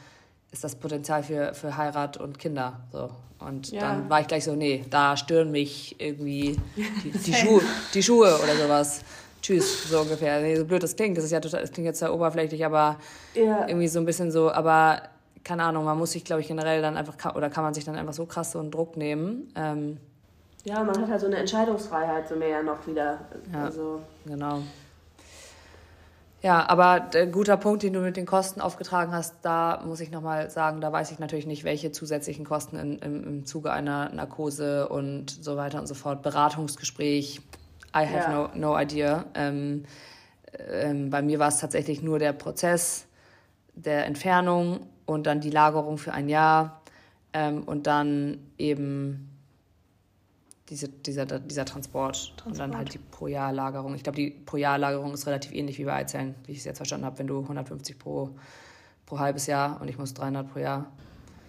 ist das Potenzial für, für Heirat und Kinder. So. Und ja. dann war ich gleich so, nee, da stören mich irgendwie die, die, Schuhe, die Schuhe oder sowas. Tschüss, so ungefähr. Nee, so blöd das klingt, das ist ja total, das klingt jetzt sehr oberflächlich, aber ja. irgendwie so ein bisschen so, aber keine Ahnung, man muss sich, glaube ich, generell dann einfach, oder kann man sich dann einfach so krass so einen Druck nehmen. Ähm, ja, man hat halt so eine Entscheidungsfreiheit so mehr noch wieder. Ja, also. genau. Ja, aber der guter Punkt, den du mit den Kosten aufgetragen hast, da muss ich nochmal sagen, da weiß ich natürlich nicht, welche zusätzlichen Kosten in, im, im Zuge einer Narkose und so weiter und so fort, Beratungsgespräch, I have ja. no, no idea. Ähm, ähm, bei mir war es tatsächlich nur der Prozess der Entfernung und dann die Lagerung für ein Jahr ähm, und dann eben diese, dieser, dieser Transport, Transport, und dann halt die pro Jahr Lagerung. Ich glaube, die pro Jahr Lagerung ist relativ ähnlich wie bei Eizellen, wie ich es jetzt verstanden habe, wenn du 150 pro, pro halbes Jahr und ich muss 300 pro Jahr.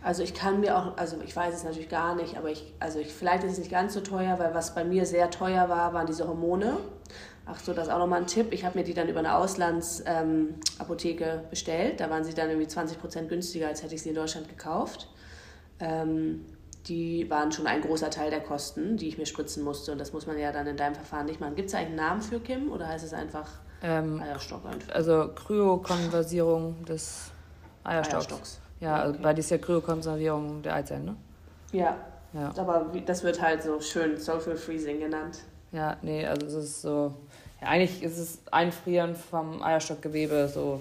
Also ich kann mir auch, also ich weiß es natürlich gar nicht, aber ich, also ich, vielleicht ist es nicht ganz so teuer, weil was bei mir sehr teuer war, waren diese Hormone. Ach so, das ist auch nochmal ein Tipp. Ich habe mir die dann über eine Auslandsapotheke ähm, bestellt. Da waren sie dann irgendwie 20 Prozent günstiger, als hätte ich sie in Deutschland gekauft. Ähm, die waren schon ein großer Teil der Kosten, die ich mir spritzen musste. Und das muss man ja dann in deinem Verfahren nicht machen. Gibt es eigentlich einen Namen für Kim oder heißt es einfach ähm, Eierstock? Also Kryokonversierung des Eierstocks. Eierstocks. Ja, also okay. weil die ist ja Kryokonservierung der Eizellen, ne? Ja. ja. Aber das wird halt so schön Social Freezing genannt. Ja, nee, also es ist so. Ja, eigentlich ist es Einfrieren vom Eierstockgewebe so.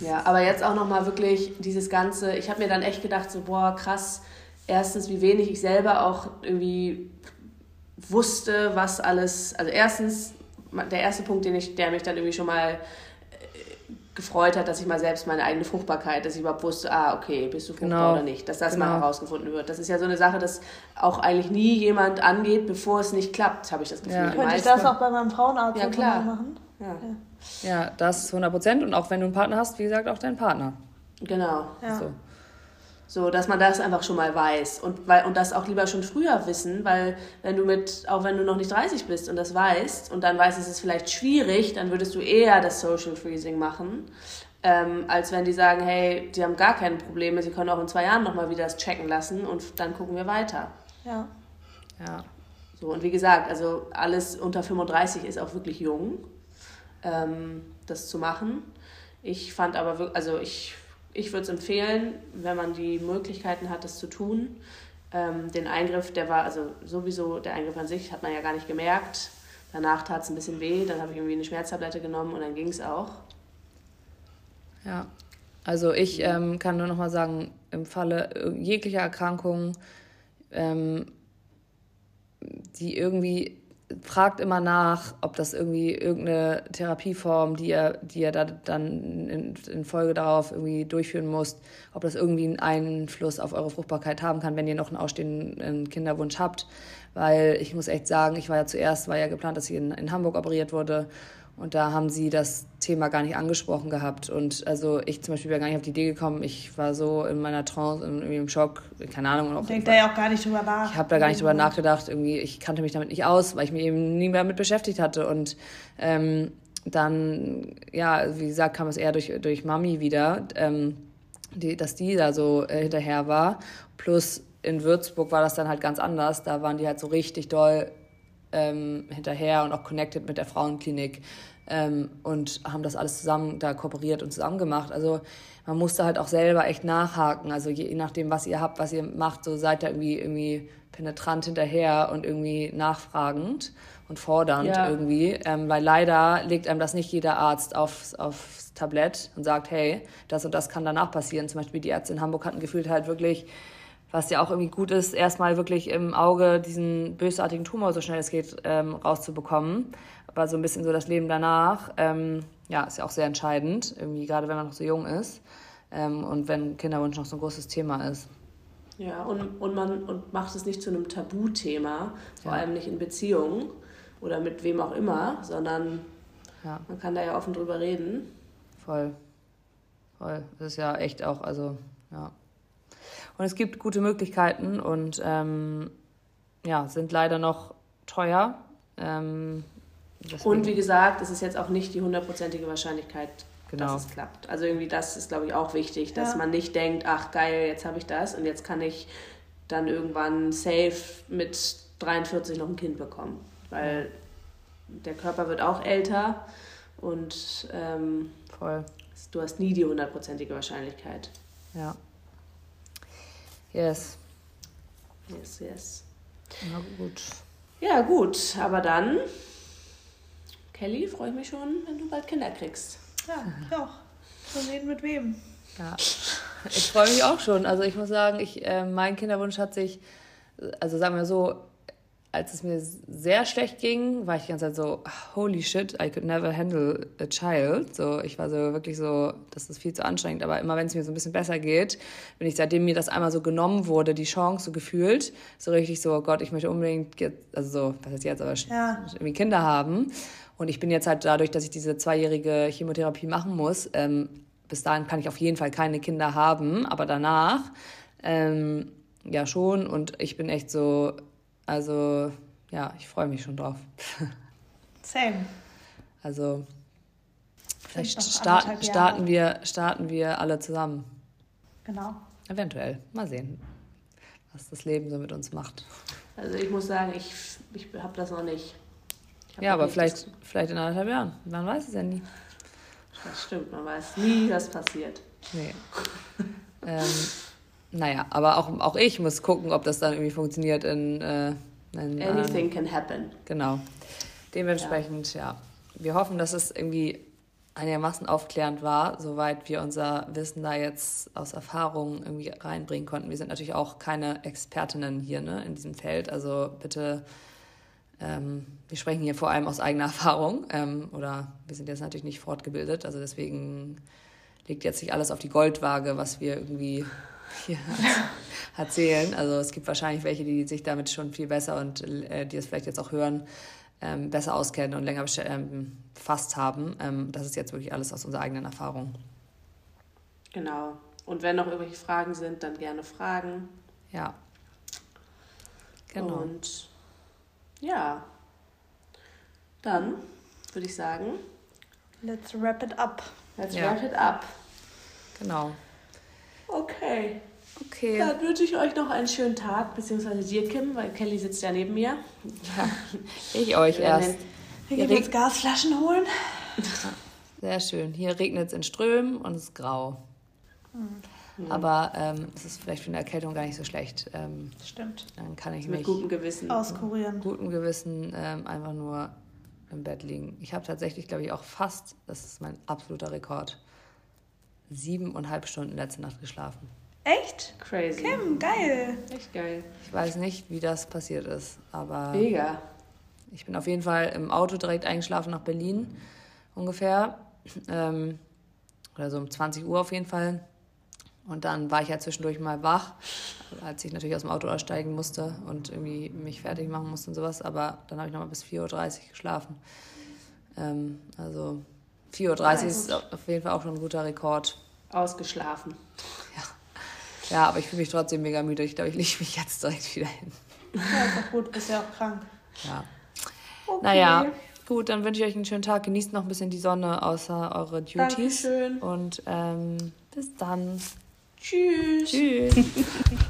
Ja, aber jetzt auch nochmal wirklich dieses Ganze. Ich habe mir dann echt gedacht, so, boah, krass, erstens, wie wenig ich selber auch irgendwie wusste, was alles. Also, erstens, der erste Punkt, den ich, der mich dann irgendwie schon mal gefreut hat, dass ich mal selbst meine eigene Fruchtbarkeit, dass ich überhaupt wusste, ah, okay, bist du fruchtbar genau. oder nicht, dass das genau. mal herausgefunden wird. Das ist ja so eine Sache, dass auch eigentlich nie jemand angeht, bevor es nicht klappt, habe ich das Gefühl. Ja. Könnte ich das auch bei meinem Frauenarzt ja, klar. machen? Ja. ja, das 100 Prozent und auch wenn du einen Partner hast, wie gesagt, auch dein Partner. Genau. Ja. So. So, dass man das einfach schon mal weiß und, weil, und das auch lieber schon früher wissen, weil wenn du mit, auch wenn du noch nicht 30 bist und das weißt und dann weißt, es ist vielleicht schwierig, dann würdest du eher das Social Freezing machen, ähm, als wenn die sagen, hey, die haben gar keine Probleme, sie können auch in zwei Jahren nochmal wieder das checken lassen und dann gucken wir weiter. Ja. Ja. So, und wie gesagt, also alles unter 35 ist auch wirklich jung, ähm, das zu machen. Ich fand aber, wirklich, also ich ich würde es empfehlen, wenn man die Möglichkeiten hat, das zu tun. Ähm, den Eingriff, der war, also sowieso, der Eingriff an sich hat man ja gar nicht gemerkt. Danach tat es ein bisschen weh, dann habe ich irgendwie eine Schmerztablette genommen und dann ging es auch. Ja, also ich ähm, kann nur noch mal sagen, im Falle jeglicher Erkrankung, ähm, die irgendwie fragt immer nach, ob das irgendwie irgendeine Therapieform, die ihr, die ihr da dann in, in, Folge darauf irgendwie durchführen müsst, ob das irgendwie einen Einfluss auf eure Fruchtbarkeit haben kann, wenn ihr noch einen ausstehenden Kinderwunsch habt. Weil ich muss echt sagen, ich war ja zuerst, war ja geplant, dass ich in, in Hamburg operiert wurde und da haben sie das Thema gar nicht angesprochen gehabt. Und also ich zum Beispiel wäre gar nicht auf die Idee gekommen. Ich war so in meiner Trance, irgendwie im Schock, keine Ahnung. Auch Denkt da ja auch gar nicht drüber nach. Ich habe da gar nicht drüber nachgedacht. Irgendwie, ich kannte mich damit nicht aus, weil ich mich eben nie mehr damit beschäftigt hatte. Und ähm, dann, ja, wie gesagt, kam es eher durch, durch Mami wieder, ähm, die, dass die da so äh, hinterher war. Plus in Würzburg war das dann halt ganz anders. Da waren die halt so richtig doll ähm, hinterher und auch connected mit der Frauenklinik ähm, und haben das alles zusammen da kooperiert und zusammen gemacht. Also man musste halt auch selber echt nachhaken. Also je, nachdem, was ihr habt, was ihr macht, so seid ihr irgendwie, irgendwie penetrant hinterher und irgendwie nachfragend und fordernd ja. irgendwie. Ähm, weil leider legt einem das nicht jeder Arzt aufs, aufs Tablett und sagt, hey, das und das kann danach passieren. Zum Beispiel die Ärzte in Hamburg hatten gefühlt halt wirklich was ja auch irgendwie gut ist, erstmal wirklich im Auge diesen bösartigen Tumor so schnell es geht ähm, rauszubekommen aber so ein bisschen so das Leben danach, ähm, ja, ist ja auch sehr entscheidend, irgendwie gerade wenn man noch so jung ist ähm, und wenn Kinderwunsch noch so ein großes Thema ist. Ja, und, und man und macht es nicht zu einem Tabuthema, vor ja. allem nicht in Beziehungen oder mit wem auch immer, sondern ja. man kann da ja offen drüber reden. Voll. Voll. Das ist ja echt auch, also, ja. Und es gibt gute Möglichkeiten und ähm, ja, sind leider noch teuer. Ähm, Deswegen. Und wie gesagt, es ist jetzt auch nicht die hundertprozentige Wahrscheinlichkeit, genau. dass es klappt. Also irgendwie das ist, glaube ich, auch wichtig, dass ja. man nicht denkt, ach geil, jetzt habe ich das und jetzt kann ich dann irgendwann safe mit 43 noch ein Kind bekommen. Weil der Körper wird auch älter und ähm, Voll. du hast nie die hundertprozentige Wahrscheinlichkeit. Ja. Yes. Yes, yes. Na gut. Ja, gut. Aber dann, Kelly, freue ich mich schon, wenn du bald Kinder kriegst. Ja, ich auch. Mal sehen, mit wem. Ja, ich freue mich auch schon. Also ich muss sagen, ich, äh, mein Kinderwunsch hat sich, also sagen wir so, als es mir sehr schlecht ging, war ich die ganze Zeit so, holy shit, I could never handle a child. So, ich war so wirklich so, das ist viel zu anstrengend. Aber immer wenn es mir so ein bisschen besser geht, bin ich seitdem mir das einmal so genommen wurde, die Chance so gefühlt, so richtig so, oh Gott, ich möchte unbedingt, also so, was ist jetzt, aber ja. irgendwie Kinder haben. Und ich bin jetzt halt dadurch, dass ich diese zweijährige Chemotherapie machen muss, ähm, bis dahin kann ich auf jeden Fall keine Kinder haben, aber danach ähm, ja schon. Und ich bin echt so, also ja, ich freue mich schon drauf. Same. Also vielleicht starten, starten, wir, starten wir alle zusammen. Genau. Eventuell. Mal sehen, was das Leben so mit uns macht. Also ich muss sagen, ich, ich habe das noch nicht. Ja, aber vielleicht, vielleicht in anderthalb Jahren. Man weiß es ja nie. Das stimmt, man weiß nie, was passiert. Nee. ähm, naja, aber auch, auch ich muss gucken, ob das dann irgendwie funktioniert in. Äh, in Anything äh, can happen. Genau. Dementsprechend, ja. ja. Wir hoffen, dass es irgendwie einigermaßen aufklärend war, soweit wir unser Wissen da jetzt aus Erfahrung irgendwie reinbringen konnten. Wir sind natürlich auch keine Expertinnen hier ne, in diesem Feld, also bitte, ähm, wir sprechen hier vor allem aus eigener Erfahrung ähm, oder wir sind jetzt natürlich nicht fortgebildet, also deswegen legt jetzt nicht alles auf die Goldwaage, was wir irgendwie hier erzählen. Also es gibt wahrscheinlich welche, die sich damit schon viel besser und äh, die es vielleicht jetzt auch hören, ähm, besser auskennen und länger ähm, befasst haben. Ähm, das ist jetzt wirklich alles aus unserer eigenen Erfahrung. Genau. Und wenn noch irgendwelche Fragen sind, dann gerne fragen. Ja. Genau. Und ja, dann würde ich sagen, let's wrap it up. Let's ja. wrap it up. Genau. Okay. Okay. Dann wünsche ich euch noch einen schönen Tag, beziehungsweise dir, Kim, weil Kelly sitzt ja neben mir. Ja, ich euch erst. Wir gehen jetzt Gasflaschen holen. Sehr schön. Hier regnet es in Strömen und es ist grau. Mhm. Aber ähm, es ist vielleicht für eine Erkältung gar nicht so schlecht. Ähm, Stimmt. Dann kann ich Mit mich gutem Gewissen auskurieren. Gutem Gewissen ähm, einfach nur im Bett liegen. Ich habe tatsächlich, glaube ich, auch fast, das ist mein absoluter Rekord, siebeneinhalb Stunden letzte Nacht geschlafen. Echt? Crazy. Kim, geil. Echt geil. Ich weiß nicht, wie das passiert ist, aber. Mega. Ich bin auf jeden Fall im Auto direkt eingeschlafen nach Berlin ungefähr. Ähm, oder so um 20 Uhr auf jeden Fall. Und dann war ich ja zwischendurch mal wach, als ich natürlich aus dem Auto aussteigen musste und irgendwie mich fertig machen musste und sowas. Aber dann habe ich nochmal bis 4.30 Uhr geschlafen. Ähm, also 4.30 Uhr ist auf jeden Fall auch schon ein guter Rekord. Ausgeschlafen. Ja. Ja, aber ich fühle mich trotzdem mega müde. Ich glaube, ich lege mich jetzt direkt wieder hin. Ja, ist auch gut, bist ja auch krank. Ja. Okay. Naja, gut, dann wünsche ich euch einen schönen Tag. Genießt noch ein bisschen die Sonne außer eure Duties. Dankeschön. Und ähm, bis dann. Tschüss. Tschüss.